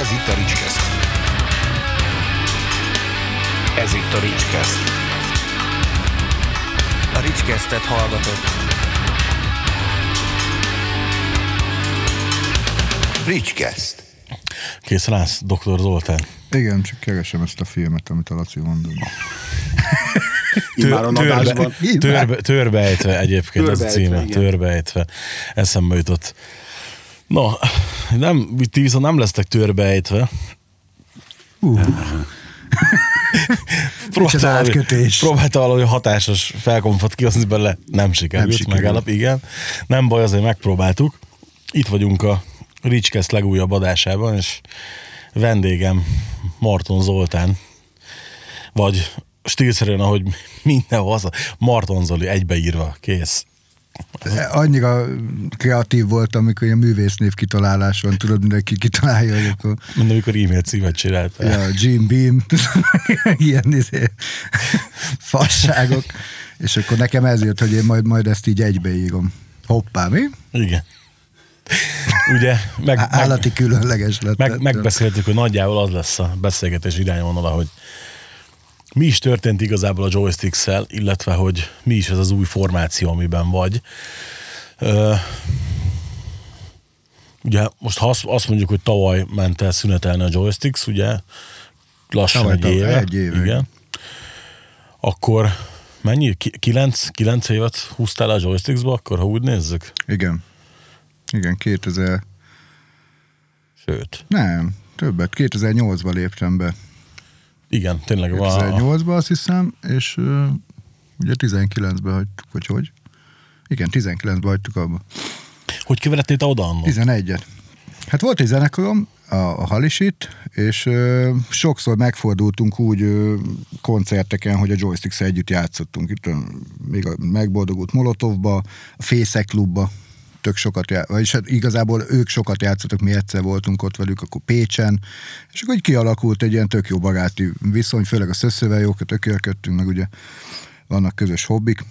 Ez itt a Ricskeszt. Ez itt a Ricskeszt. A Ricskesztet hallgatott. Ricskeszt. Kész rász, doktor Zoltán. Igen, csak keresem ezt a filmet, amit a Laci mondott. Immáron adásban. törbe, törbeejtve egyébként ez a címe. igen. Törbeejtve. Eszembe jutott. No, nem, ti viszont nem lesztek törbeejtve. Uh, Próbálta valami, átkötés. próbálta valami hatásos felkonfot kihozni belőle, nem sikerült, Nem sikerült. megállap, igen. Nem baj, azért megpróbáltuk. Itt vagyunk a Ricskeszt legújabb adásában, és vendégem Marton Zoltán, vagy stílszerűen, ahogy mindenhol az, a Marton Zoli egybeírva, kész. Annyira kreatív volt, amikor a művésznév kitalálás van, tudod, mindenki kitalálja, hogy akkor Mint amikor e-mail címet csináltál. ja, Jim Beam, ilyen izé, fasságok, és akkor nekem ez jött, hogy én majd, majd ezt így egybeírom. Hoppá, mi? Igen. Ugye, meg, Állati különleges lett. meg, megbeszéltük, hogy nagyjából az lesz a beszélgetés irányvonala, hogy mi is történt igazából a joysticks-szel, illetve hogy mi is ez az új formáció, amiben vagy. Ö, ugye most ha azt, mondjuk, hogy tavaly ment el szünetelni a joysticks, ugye lassan Tavaly, egy éve. egy éve. Igen. Akkor mennyi? Ki- Kilenc, kilenc évet húztál a joysticks-ba, akkor ha úgy nézzük? Igen. Igen, 2000, Sőt, nem, többet, 2008-ban léptem be. Igen, tényleg van. 2008-ban azt hiszem, és uh, ugye 19-ben hagytuk, vagy hogy? Igen, 19-ben hagytuk abba. Hogy keveredtél te oda annak? 11-et. Hát volt egy zenekarom, a, a Halisit, és ö, sokszor megfordultunk úgy ö, koncerteken, hogy a joysticks együtt játszottunk. Itt ö, még a megboldogult Molotovba, a Fészek klubba, tök sokat já- vagyis hát igazából ők sokat játszottak, mi egyszer voltunk ott velük, akkor Pécsen, és akkor így kialakult egy ilyen tök jó baráti viszony, főleg a szösszővel jókat tökélködtünk, meg ugye vannak közös hobbik,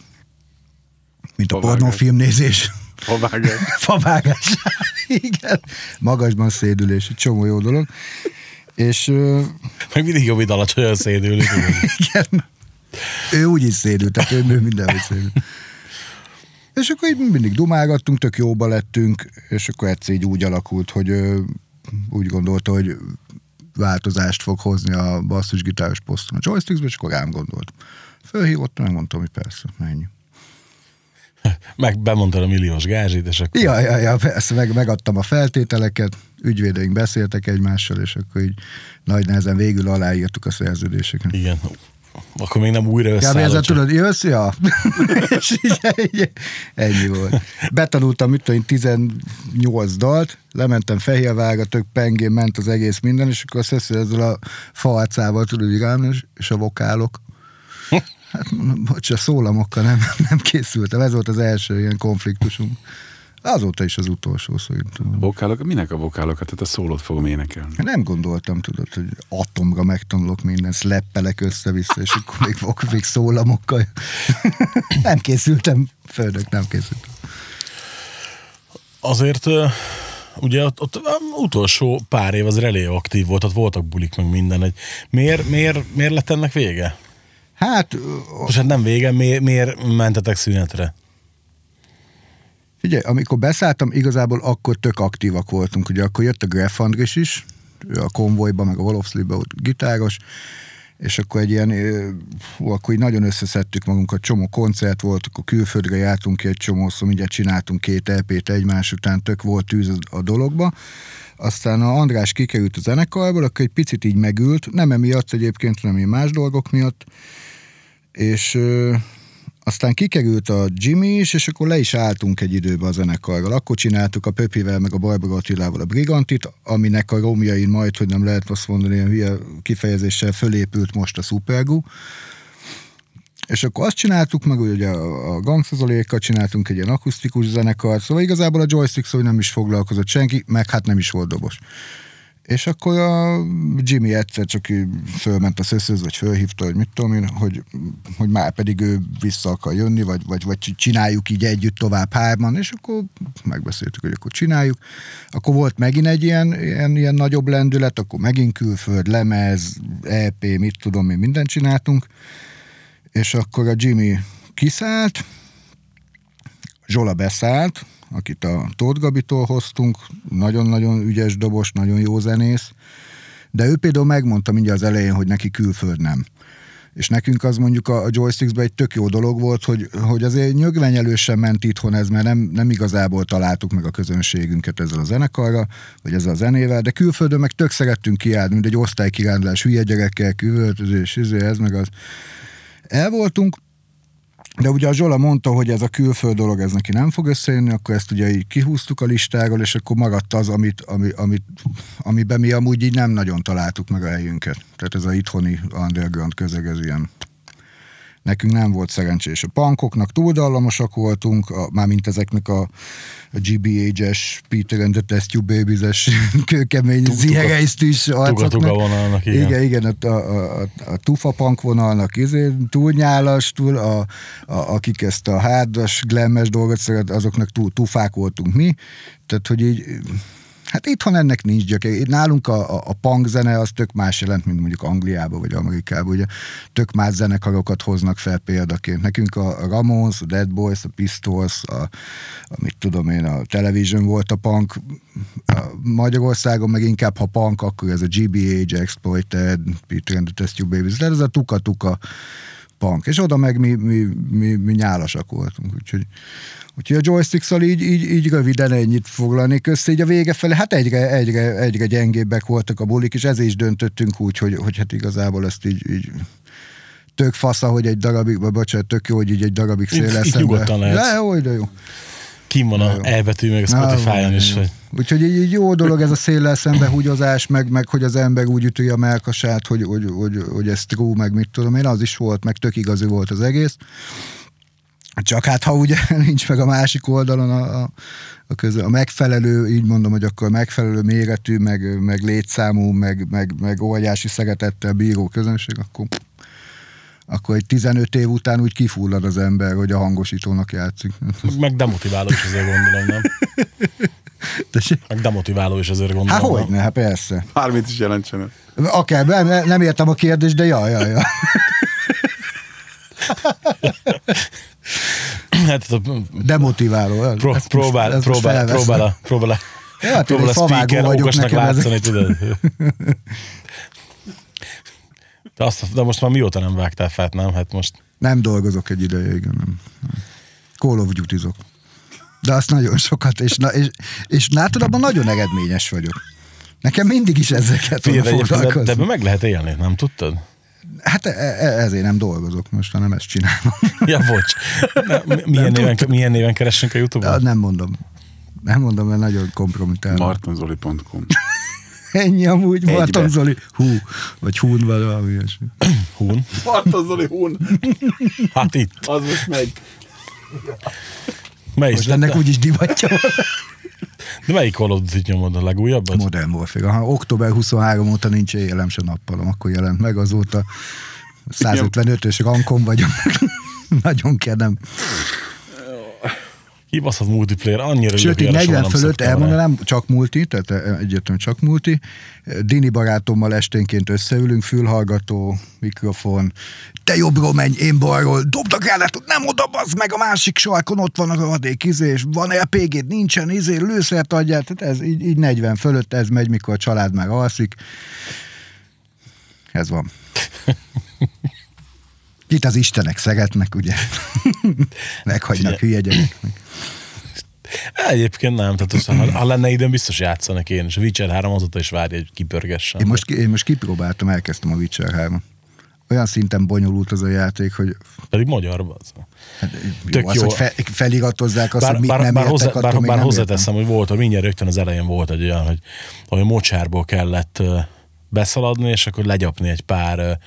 mint a Favágás. pornófilmnézés. Favágás. Favágás. Igen. Magasban szédülés, egy csomó jó dolog. És Meg mindig jobb, mint alacsonyan tudod. igen, ő úgy is szédül, tehát ő mindenhogy szédül. És akkor így mindig dumálgattunk, tök jóba lettünk, és akkor egyszer így úgy alakult, hogy ö, úgy gondolta, hogy változást fog hozni a basszusgitáros poszton a joysticks és akkor rám gondolt. Fölhívott, megmondtam, hogy persze, menj. Meg bemondtad a milliós gázsit, és akkor... Ja, ja, ja, persze, meg, megadtam a feltételeket, ügyvédeink beszéltek egymással, és akkor így nagy nehezen végül aláírtuk a szerződéseket. Igen. Akkor még nem újra Ja, összeállott. ezzel csak- tudod, jössz, ja. és így, ennyi, ennyi volt. Betanultam, mit tudom, én, 18 dalt, lementem Fehérvára, tök pengén ment az egész minden, és akkor azt ezzel a falcával tudod igálni, és, a vokálok. Hát mondom, bocs, a szólamokkal nem, nem készültem. Ez volt az első ilyen konfliktusunk. Azóta is az utolsó szerintem. Vokálok, minek a vokálokat? Tehát a szólót fogom énekelni. Nem gondoltam, tudod, hogy atomra megtanulok mindent, szleppelek össze-vissza, és akkor még, vok- még szólamokkal. nem készültem, földök, nem készültem. Azért ugye ott, ott utolsó pár év az relé aktív volt, ott voltak bulik meg minden. Egy, miért, miért, miért lett ennek vége? Hát, Most hát nem vége, miért, miért mentetek szünetre? Figyelj, amikor beszálltam, igazából akkor tök aktívak voltunk. Ugye akkor jött a Graf Andris is, ő a konvojba, meg a Wolfsley-be volt gitáros, és akkor egy ilyen, hú, akkor így nagyon összeszedtük magunkat, csomó koncert volt, akkor külföldre jártunk ki egy csomó, szóval mindjárt csináltunk két EP-t egymás után, tök volt tűz a dologba. Aztán a András kikerült a zenekarból, akkor egy picit így megült, nem emiatt egyébként, ilyen más dolgok miatt, és aztán kikerült a Jimmy is, és akkor le is álltunk egy időben a zenekarral. Akkor csináltuk a Pöpivel, meg a Barbara Attilával a Brigantit, aminek a romjain majd, hogy nem lehet azt mondani, ilyen hülye kifejezéssel fölépült most a Supergu. És akkor azt csináltuk, meg ugye a, a gangszazolékkal csináltunk egy ilyen akusztikus zenekart, szóval igazából a joystick hogy nem is foglalkozott senki, meg hát nem is volt dobos. És akkor a Jimmy egyszer csak fölment a szöszöz, vagy fölhívta, hogy mit tudom én, hogy, hogy már pedig ő vissza akar jönni, vagy, vagy, vagy csináljuk így együtt tovább hárman, és akkor megbeszéltük, hogy akkor csináljuk. Akkor volt megint egy ilyen, ilyen, ilyen nagyobb lendület, akkor megint külföld, lemez, EP, mit tudom én, mindent csináltunk, és akkor a Jimmy kiszállt, Zsola beszállt, akit a Tóth Gabitól hoztunk, nagyon-nagyon ügyes dobos, nagyon jó zenész, de ő például megmondta mindjárt az elején, hogy neki külföld nem. És nekünk az mondjuk a, a joysticks egy tök jó dolog volt, hogy, hogy azért nyögvenyelősen ment itthon ez, mert nem, nem igazából találtuk meg a közönségünket ezzel a zenekarra, vagy ezzel a zenével, de külföldön meg tök szerettünk kiállni, mint egy osztálykirándulás, hülye gyerekkel, küvöltözés, izé, ez meg az. El voltunk, de ugye a Zsola mondta, hogy ez a külföld dolog, ez neki nem fog összejönni, akkor ezt ugye így kihúztuk a listáról, és akkor maradt az, amit, ami, amit, amiben mi amúgy így nem nagyon találtuk meg a helyünket. Tehát ez a itthoni underground közeg, ez ilyen nekünk nem volt szerencsés. A pankoknak túldalmasak voltunk, a, mármint ezeknek a, a GBH-es, Peter and the Test Tube Babies-es kőkemény zihereisztűs arcoknak. vonalnak, igen. Igen, igen, a, a, a, a tufa punk vonalnak izé, túl nyálas, túl, a, a, akik ezt a hárdas, glemmes dolgot szeret, azoknak túl tufák voltunk mi. Tehát, hogy így Hát itthon ennek nincs gyöke. Nálunk a, a, a punk zene az tök más jelent, mint mondjuk Angliába vagy Amerikába. Ugye tök más zenekarokat hoznak fel példaként. Nekünk a, a Ramones, a Dead Boys, a Pistols, a, a mit tudom én, a Television volt a punk. A Magyarországon meg inkább, ha punk, akkor ez a GBH, Exploited, Peter and the Test Tube Babies. De ez a tuka-tuka punk. És oda meg mi, mi, mi, mi nyálasak voltunk. Úgyhogy Úgyhogy a joysticks így, így, így röviden ennyit foglalnék össze, így a vége fele, hát egyre, egyre, egyre gyengébbek voltak a bulik, és ezért is döntöttünk úgy, hogy, hogy hát igazából ezt így, így tök fasza, hogy egy darabig, bocsánat, tök jó, hogy így egy darabig szél lesz. Itt nyugodtan lehet. De jó, de jó. Kim van a E betű, meg a Spotify-on is. Hogy... Úgyhogy így, jó dolog ez a széllel szembe húgyozás, meg, meg hogy az ember úgy üti a melkasát, hogy, hogy, hogy, hogy ez true, meg mit tudom én, az is volt, meg tök igazi volt az egész. Csak hát, ha ugye nincs meg a másik oldalon a, a, a, közö, a megfelelő, így mondom, hogy akkor megfelelő méretű, meg, meg létszámú, meg, meg, meg óriási szeretettel bíró közönség, akkor, akkor egy 15 év után úgy kifullad az ember, hogy a hangosítónak játszik. Meg demotiváló is azért gondolom, nem? Tessék? Meg demotiváló is azért gondolom. Hát hogy ne, hát persze. Bármit is jelentsenek. Akár, nem, nem értem a kérdést, de ja, ja, ja. hát, Demotiváló. Pró, ezt próbál, most, próbál, próbál, próbál, a, próbál a, ja, hát próbál a speaker okosnak látszani, tudod. De, azt, de most már mióta nem vágtál fát, nem? Hát most... Nem dolgozok egy ideje, igen. Nem. Call of duty -zok. De azt nagyon sokat, és, na, és, és látod, abban nagyon eredményes vagyok. Nekem mindig is ezeket Figyelj, de, de, de meg lehet élni, nem tudtad? Hát e, e, ezért nem dolgozok most, hanem ezt csinálom. Ja, bocs. milyen, néven, milyen néven keresünk a Youtube-on? Nem mondom. Nem mondom, mert nagyon kompromitál. Martonzoli.com Ennyi amúgy, Martonzoli. Hú, vagy Hún valami ilyesmi. Hún? Martonzoli Hún. Hát itt. Az most megy. Melyik? Most ennek úgyis divatja de melyik Call of Duty nyomod a legújabbat? Modern Warfare. Ha október 23 óta nincs éjjelem se nappalom, akkor jelent meg, azóta 155-ös rankom vagyok. Nagyon kedem. Kibaszott multiplayer, annyira Sőt, így 40 fölött elmondanám, csak multi, tehát egyértelműen csak multi. Dini barátommal esténként összeülünk, fülhallgató, mikrofon, te jobbról menj, én balról, dobd el, nem oda az meg a másik sarkon, ott van a radék izé, és van LPG-d, nincsen, izé, lőszert adjál, tehát ez így, így 40 fölött ez megy, mikor a család már alszik. Ez van. Itt az istenek szeretnek, ugye? Meghagynak hülye gyereknek. Egyébként nem, tehát az, ha, ha lenne időm, biztos játszanak én, és a Witcher 3 azóta is várja, hogy kipörgessen. Én most, én most kipróbáltam, elkezdtem a Witcher 3 olyan szinten bonyolult az a játék, hogy... Pedig magyar az. Hát, Tök jó, az, jó. hogy fe, feliratozzák azt, bár, hogy mit bár, nem bár, hozzá, bár, bár hozzáteszem, hogy volt, hogy mindjárt rögtön az elején volt egy olyan, hogy, hogy mocsárból kellett beszaladni, és akkor legyapni egy pár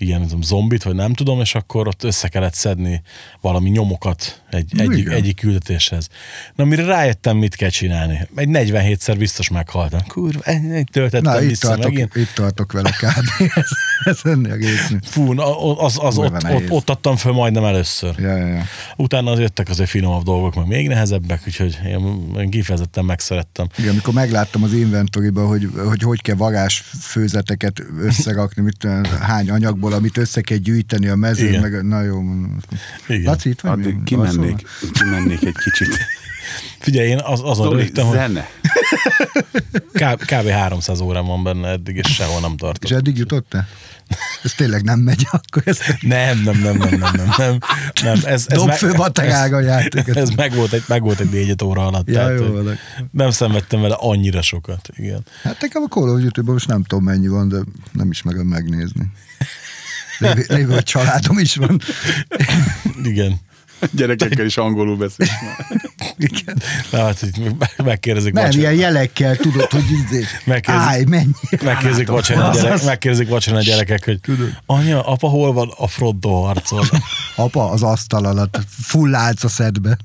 ilyen tudom, zombit, vagy nem tudom, és akkor ott össze kellett szedni valami nyomokat egy, Na, egyik, küldetéshez. Na, mire rájöttem, mit kell csinálni. Egy 47-szer biztos meghaltam. Kurva, egy- egy töltettem Na, itt tartok, megint. itt tartok vele kb. ez, ez részni. Fú, na, az, az ott, ott, nehéz. ott adtam föl majdnem először. Ja, ja, ja. Utána az jöttek azért finomabb dolgok, meg még nehezebbek, úgyhogy én, én kifejezetten megszerettem. Igen, amikor megláttam az inventoriba, hogy, hogy hogy kell varázsfőzeteket összerakni, mit, hány anyagból, amit össze kell gyűjteni a mezőn, Igen. meg na jó. Igen. Laci, itt vagy? Addig kimennék, kimennék egy kicsit. Figyelj, én az, azon rögtem, hogy zene. kb, kb. 300 órám van benne eddig, és sehol nem És tartok. eddig jutottál? Ez tényleg nem megy, akkor ez Nem, nem, nem, nem, nem, nem, nem. nem ez, ez dob meg- fő vaterága a játékot. Ez meg volt egy, meg volt egy négy óra alatt. Ja, tehát, jó, nem szenvedtem vele annyira sokat. Igen. Hát nekem a Call of Duty-ban most nem tudom mennyi van, de nem is merem megnézni. Lévő, lévő családom is van. Igen. Gyerekekkel is angolul beszél. Igen. Na, hát, hogy megkérdezik, Nem, vacsora- ilyen jelekkel tudod, hogy izé, Megkérdezik- állj, menj. megkérdezik vacsorán a, gyerek, megkérdezik vacsorán a gyerekek, hogy anya, apa, hol van a Frodo harcol? Apa az asztal alatt, full állsz a szedbe.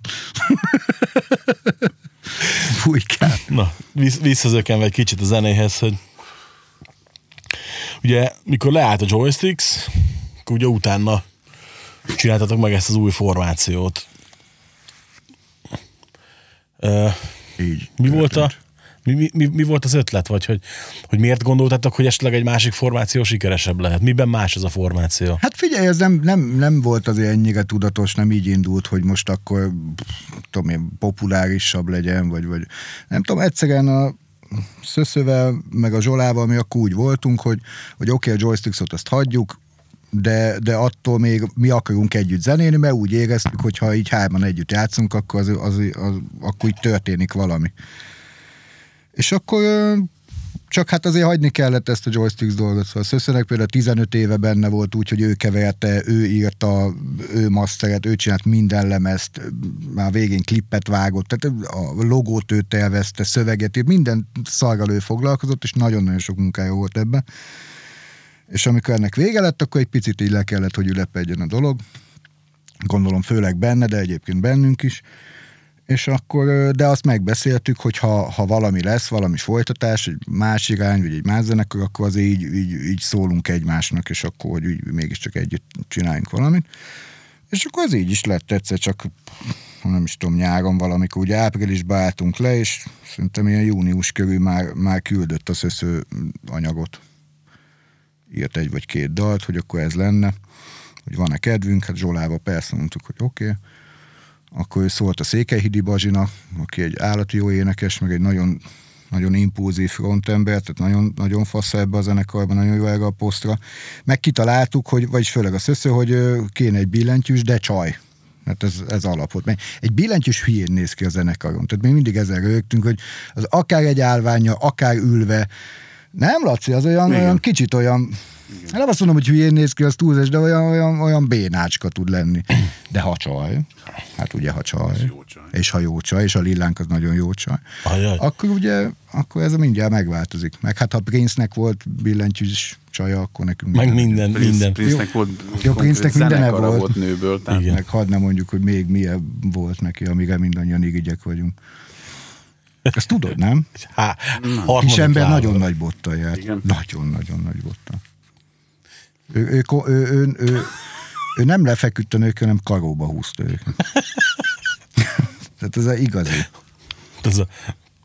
Fújkál. Na, vissz- visszazökenve egy kicsit a zenéhez, hogy ugye, mikor leállt a joysticks, akkor ugye utána csináltatok meg ezt az új formációt. Ö, Így. mi volt a mi, mi, mi, mi volt az ötlet, vagy hogy, hogy miért gondoltatok, hogy esetleg egy másik formáció sikeresebb lehet? Miben más ez a formáció? Hát figyelj, ez nem, nem, nem volt azért ennyire tudatos, nem így indult, hogy most akkor pff, tudom én, populárisabb legyen, vagy, vagy nem tudom, egyszerűen a Szöszövel, meg a Zsolával mi akkor úgy voltunk, hogy, hogy oké, okay, a joysticksot azt hagyjuk, de, de attól még mi akarunk együtt zenélni, mert úgy éreztük, hogy ha így hárman együtt játszunk, akkor, az, az, az, akkor így történik valami. És akkor csak hát azért hagyni kellett ezt a joysticks dolgot. Szóval Szöszenek például 15 éve benne volt úgy, hogy ő keverte, ő írta, ő masteret, ő csinált minden lemezt, már végén klippet vágott, tehát a logót ő tervezte, szöveget, minden szarral ő foglalkozott, és nagyon-nagyon sok munkája volt ebben. És amikor ennek vége lett, akkor egy picit így le kellett, hogy ülepedjen a dolog. Gondolom főleg benne, de egyébként bennünk is. És akkor, de azt megbeszéltük, hogy ha, ha valami lesz, valami folytatás, egy más irány, vagy egy más zenekar, akkor azért így, így, így szólunk egymásnak, és akkor, hogy úgy mégiscsak együtt csináljunk valamit. És akkor ez így is lett egyszer, csak nem is tudom, nyáron valamikor, ugye áprilisban álltunk le, és szerintem ilyen június körül már, már küldött az össző anyagot. Írt egy vagy két dalt, hogy akkor ez lenne, hogy van-e kedvünk, hát Zsolával persze mondtuk, hogy oké. Okay akkor ő szólt a Székelyhidi Bazsina, aki egy állati jó énekes, meg egy nagyon, nagyon impulzív frontember, tehát nagyon, nagyon fasz ebbe a zenekarban, nagyon jó erre a posztra. Meg kitaláltuk, hogy, vagyis főleg a szösző, hogy kéne egy billentyűs, de csaj. Hát ez, ez alapot. Mert egy billentyűs hülyén néz ki a zenekaron. Tehát mi mindig ezzel rögtünk, hogy az akár egy állványa, akár ülve, nem, Laci, az olyan, Igen. olyan kicsit olyan, nem azt mondom, hogy hülyén néz ki, az túlzás, de olyan, olyan, olyan bénácska tud lenni. De ha csaj, hát ugye ha csaj, jó csaj. és ha jó csaj, és a lillánk az nagyon jó csaj, Ajaj. akkor ugye, akkor ez mindjárt megváltozik. Meg hát ha Prince-nek volt billentyűs csaja, akkor nekünk Meg minden, Prince, minden. Prince-nek volt, Jó, Prince-nek mindene volt. volt nőből. Tehát Igen. Meg hadd ne mondjuk, hogy még milyen volt neki, amíg mindannyian irigyek vagyunk. Ezt tudod, nem? Há, Kis harmadik ember lába. nagyon nagy bottal járt. Igen. Nagyon-nagyon nagy bottal. Ő, ő, ő, ő, ő, ő, ő nem lefeküdt a nők, hanem karóba húzta őket. Tehát ez a igazi. Ez a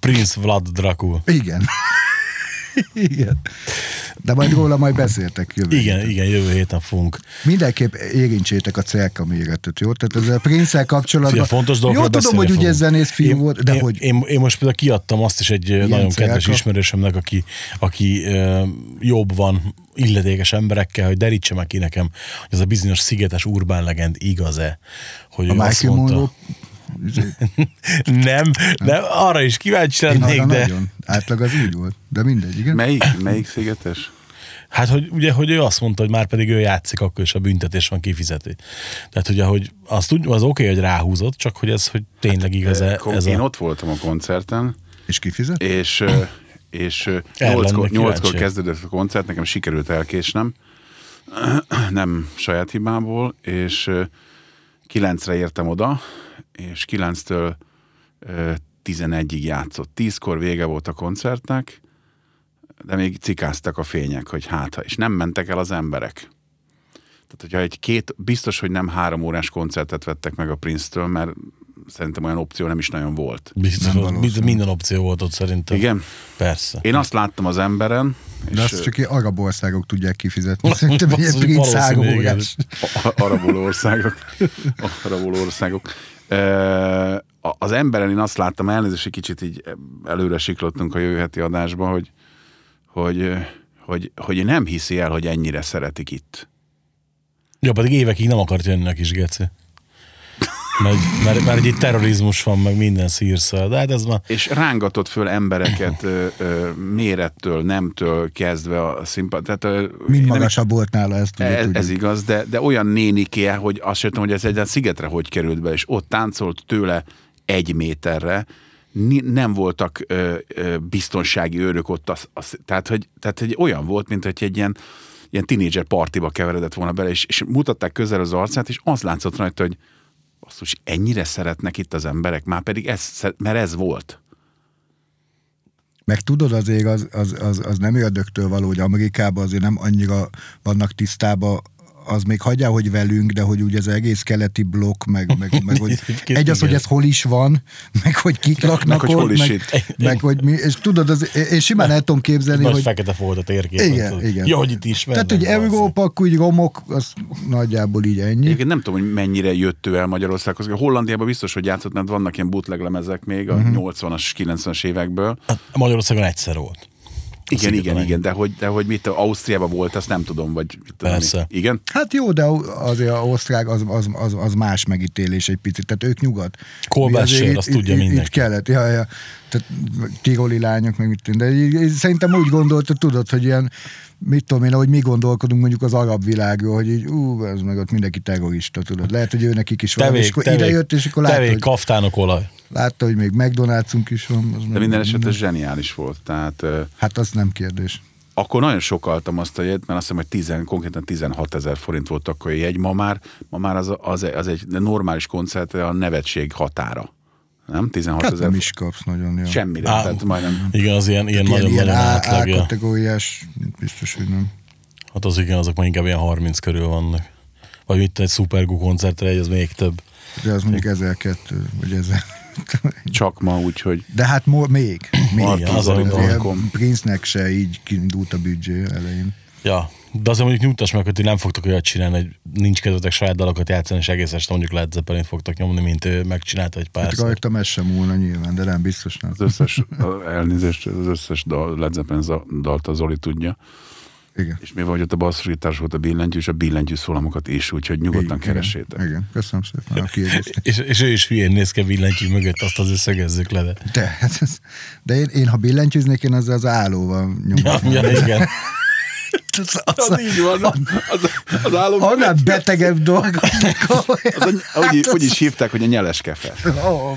Prince Vlad Dracul. Igen. Igen. De majd róla majd beszéltek jövő Igen, héten. igen, jövő héten fogunk. Mindenképp érintsétek a cerka méretet, jó? Tehát ez a prince kapcsolatban... Fia, fontos Jó, tudom, hogy beszélni ugye fogunk. zenész fiú én, volt, de én, hogy... Én, én, most például kiadtam azt is egy Ilyen nagyon kedves cerka. ismerősömnek, aki, aki ö, jobb van illetékes emberekkel, hogy derítse meg ki nekem, hogy ez a bizonyos szigetes urbán legend igaz-e. Hogy A Michael mondta, Monroe... nem, nem, arra is kíváncsi lennék, de nagyon. Átlag az úgy volt. De mindegy, igen. Melyik, melyik szigetes? hát, hogy ugye, hogy ő azt mondta, hogy már pedig ő játszik, akkor is a büntetés van kifizető. Tehát ugye, hogy azt úgy, az oké, okay, hogy ráhúzott, csak hogy ez, hogy tényleg igaz-e Kon- ez Én a... ott voltam a koncerten, És kifizet? és ö, és Erre nyolckor, nyolckor kezdődött a koncert, nekem sikerült elkésnem, nem saját hibámból, és kilencre értem oda, és kilenctől ö, 11-ig játszott. Tízkor vége volt a koncertnek, de még cikáztak a fények, hogy hát, és nem mentek el az emberek. Tehát, hogyha egy két, biztos, hogy nem három órás koncertet vettek meg a Prince-től, mert szerintem olyan opció nem is nagyon volt. Biztos, valószínű. minden opció volt ott szerintem. Igen? Persze. Én azt láttam az emberen, De és azt csak ilyen arab országok tudják kifizetni. Szerintem ilyen a- arabul országok. arabul országok. Az emberen én azt láttam, elnézést, egy kicsit így előre siklottunk a jövő heti adásba, hogy, hogy, hogy, hogy nem hiszi el, hogy ennyire szeretik itt. Ja, pedig évekig nem akart jönni a kis geci. Mert, mert, mert egy terrorizmus van, meg minden szírszel. De hát ez már... És rángatott föl embereket ö, ö, mérettől, nemtől kezdve a színpad. Tehát, ö, Mind én nem- magasabb volt nála, ezt ugye Ez, tudjuk. ez igaz, de, de olyan néniké, hogy azt sem tudom, hogy ez egy szigetre hogy került be, és ott táncolt tőle egy méterre, nem voltak ö, ö, biztonsági őrök ott, az, az, tehát, hogy, tehát hogy olyan volt, mint hogy egy ilyen, ilyen tinédzser partiba keveredett volna bele, és, és mutatták közel az arcát, és az látszott rajta, hogy basszus, ennyire szeretnek itt az emberek, már pedig ez, mert ez volt. Meg tudod azért, az, az, az, az nem ördögtől való, hogy Amerikában azért nem annyira vannak tisztában, az még hagyja, hogy velünk, de hogy ugye az egész keleti blokk, meg, meg, meg hogy egy az, hogy ez hol is van, meg hogy kik laknak Meg, hogy hol is meg, itt. meg hogy mi, és tudod, az, én simán el tudom képzelni, Nagy hogy fekete folt a térképen. igen, tudod. igen. Ja, hogy itt is Tehát, hogy Európa, akkor úgy romok, az nagyjából így ennyi. Egyébként nem tudom, hogy mennyire jött ő el Magyarországhoz. Hollandiában biztos, hogy játszott, mert vannak ilyen bootleg lemezek még a Mhm. 80-as, 90-as évekből. Magyarországon egyszer volt. Igen, igen, ennyi. igen, de hogy, de hogy mit, Ausztriában volt, azt nem tudom, vagy mit tudom Persze. én. Igen? Hát jó, de azért a osztrák az, az, az, az más megítélés egy picit, tehát ők nyugat. Azért azt itt- tudja itt, mindenki. Itt kellett, ja, ja. Tehát tiroli lányok, meg mit tudom, de így, így, szerintem úgy gondolta, tudod, hogy ilyen, mit tudom én, ahogy mi gondolkodunk mondjuk az arab világról, hogy így, ú, ez meg ott mindenki terrorista, tudod. Lehet, hogy ő nekik is van, és Tevék, akkor tevék, ide jött, és akkor látta, tevék hogy, kaftánok olaj. látta, hogy még McDonald'sunk is van. Az De minden esetre zseniális volt. Tehát Hát az nem kérdés. akkor nagyon sokaltam azt a jegyet, mert azt hiszem, hogy 10, konkrétan 16 ezer forint volt akkor a jegy. Ma már, ma már az, az, az egy normális koncert a nevetség határa. Nem? 16 Hát ezer nem is kapsz nagyon. Ja. Semmire, Á, tehát majdnem. Igen, az ilyen, ilyen nagyon-nagyon A, A kategóriás, biztos, hogy nem. Hát az igen, azok már inkább ilyen 30 körül vannak. Vagy mit egy szupergú koncertre egy, az még több. De az mondjuk 1002, vagy 1000. Csak ma, úgyhogy De hát mo- még. még. Igen, az a Azért Martin.com. Prince-nek se így kiindult a büdzsé elején. Ja, de azért mondjuk nyugtass meg, hogy ti nem fogtok olyat csinálni, hogy nincs kedvetek saját dalokat játszani, és egész este mondjuk Led Zeppelin fogtok nyomni, mint ő megcsinálta egy Hát pár rajtam ez sem múlna nyilván, de nem, biztos nem. az összes, elnézést, az összes dal, Led Zeppelin dalt az Zoli tudja. Igen. És mi vagy ott a basszusgitár volt a billentyű, és a billentyű szólamokat is, úgyhogy nyugodtan Igen, keressétek. Igen, igen, köszönöm szépen és, és, ő is hülyén néz ki a billentyű mögött, azt azért szögezzük le. De, De, hát ez, de én, én, ha billentyűznék, én azzal az állóval ja, nyomom. ja, igen. Az, az, Az így van, az, az állom. annál betegebb dolog. Az a, úgy, úgy is hívták, hogy a nyeles kefe. Ó,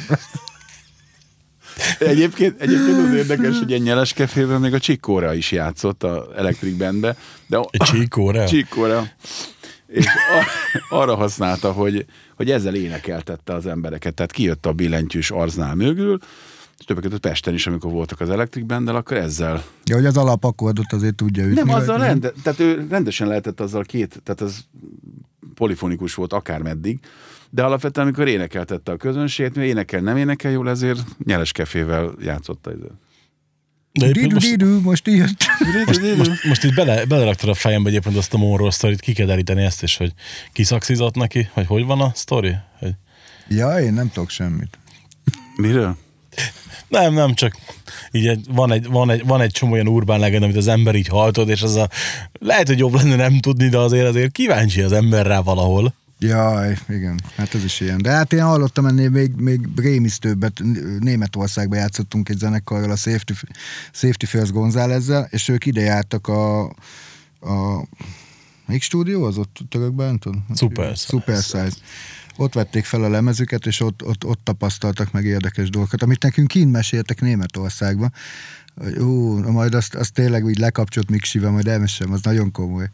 Egyébként, egyébként az érdekes, hogy ilyen nyeles kefében még a Csikkóra is játszott a Electric Bandbe. De Egy csíkóra? Csikkóra. És a, arra használta, hogy, hogy ezzel énekeltette az embereket. Tehát kijött a billentyűs arznál mögül, többek között Pesten is, amikor voltak az Electric Banddel, akkor ezzel. Ja, hogy az alapakordot azért tudja ütni. Nem, vagy azzal rende, tehát ő rendesen lehetett azzal két, tehát az polifonikus volt akármeddig, de alapvetően, amikor énekeltette a közönséget, mert énekel, nem énekel jól, ezért nyeles kefével játszotta. Ez. De Didu, most, didu, most jött. most, most, most itt bele, beleraktad a fejembe egyébként azt a Monroe sztorit, ki kell deríteni ezt is, hogy kiszakszizott neki, hogy hogy van a sztori? Hogy... Ja, én nem tudok semmit. Miről? Nem, nem, csak így van, egy, van, egy, van egy csomó olyan urbán legenda, amit az ember így halltod, és az a, lehet, hogy jobb lenne nem tudni, de azért azért kíváncsi az ember rá valahol. Jaj, igen, hát ez is ilyen. De hát én hallottam ennél még, még rémisztőbbet, Németországban játszottunk egy zenekarral, a Safety, Safety First Gonzálezzel, és ők ide jártak a, a melyik stúdió az ott törökben? Super Size. Super Size. Ott vették fel a lemezüket, és ott, ott, ott tapasztaltak meg érdekes dolgokat, amit nekünk kint meséltek Németországban. Hogy, Ú, majd azt, azt tényleg úgy lekapcsolt Miksivel, majd elmesem, az nagyon komoly.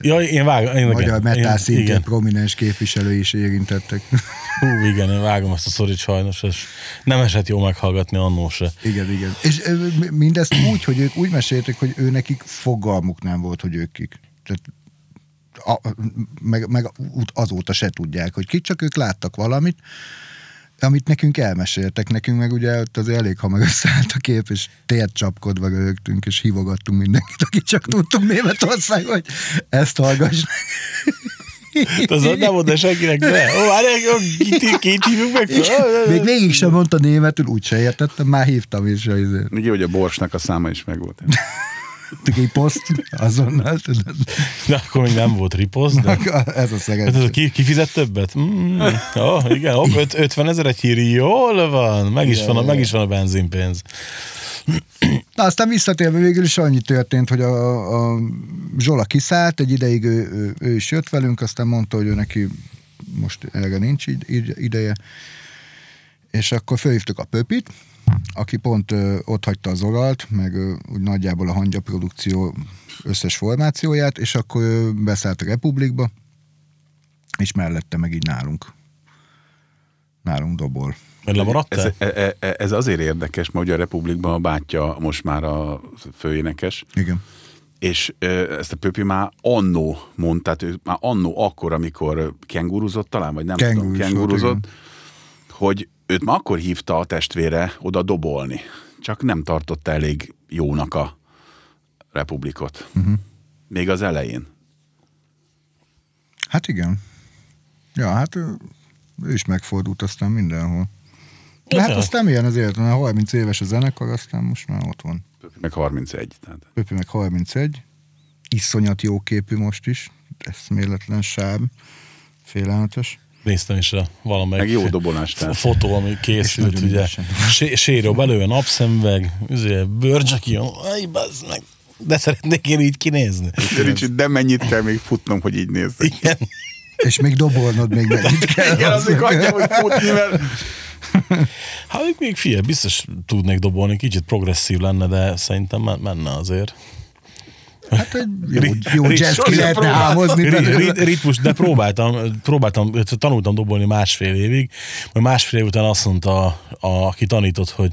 Ja, én vágom. Én, Magyar metál én, szintén igen. prominens képviselői is érintettek. Hú, igen, én vágom ezt a szorít sajnos, és nem esett jó meghallgatni annó se. igen, igen. És mindezt úgy, hogy ők úgy mesélték, hogy ő nekik fogalmuk nem volt, hogy ők kik. Tehát a, meg, meg azóta se tudják, hogy kik, csak ők láttak valamit, amit nekünk elmeséltek, nekünk meg ugye ott azért elég hamar összeállt a kép, és tért csapkodva rögtünk, és hívogattunk mindenkit, aki csak tudtunk Németország, hogy ezt hallgass. Az nem mondta senkinek, de ó, kit, kit hívjuk meg? Még végig sem mondta németül, úgyse értettem, már hívtam is. Ugye, hogy a borsnak a száma is megvolt. Riposzt, azonnal, tudod. De akkor még nem volt riposzt, de... Ez a Hát ez a szeged. ki, ki fizet többet? Mm, oh, igen, hopp, öt- 50 ezer egy hír, jól van, meg is, van a, meg is van a benzinpénz. Na, aztán visszatérve végül is annyi történt, hogy a, a Zsola kiszállt, egy ideig ő, ő, ő, is jött velünk, aztán mondta, hogy ő neki most erre nincs id- id- ideje, és akkor fölhívtuk a Pöpit, aki pont ö, ott hagyta az oralt, meg ö, úgy nagyjából a hangya produkció összes formációját, és akkor ő beszállt a Republikba, és mellette meg így nálunk. Nálunk dobol. Mert Ez, lemaradtál? e- e- ez azért érdekes, mert ugye a Republikban a bátyja most már a főénekes, Igen. és ö, ezt a Pöpi már annó mondta, tehát ő már annó akkor, amikor kenguruzott talán, vagy nem Kengurus tudom, kenguruzott, hogy őt már akkor hívta a testvére oda dobolni. Csak nem tartotta elég jónak a Republikot. Uh-huh. Még az elején. Hát igen. Ja, hát ő, ő is megfordult aztán mindenhol. De hát aztán milyen az élet, mert 30 éves a zenekar, aztán most már ott van. Pöpi meg 31. Tehát. Pöpi meg 31, iszonyat jó képű most is, eszméletlen sáb, félelmetes. Néztem is a valamelyik Meg jó dobolás, f- fotó, ami készült, ugye. Sé- Séró belőle, napszemveg, jön, aj, bazd meg. De szeretnék én így kinézni. Ricsi, de mennyit kell még futnom, hogy így nézzek? Igen. És még dobolnod még mennyit kell. Igen, azért hagyjam, hogy futni, mert Hát még, még figyelj, biztos tudnék dobolni, kicsit progresszív lenne, de szerintem men- menne azért. Hát egy jó, jó jazz ki lehetne ri- Ritmus, de próbáltam, próbáltam, tanultam dobolni másfél évig, majd másfél év után azt mondta, a, a, aki tanított, hogy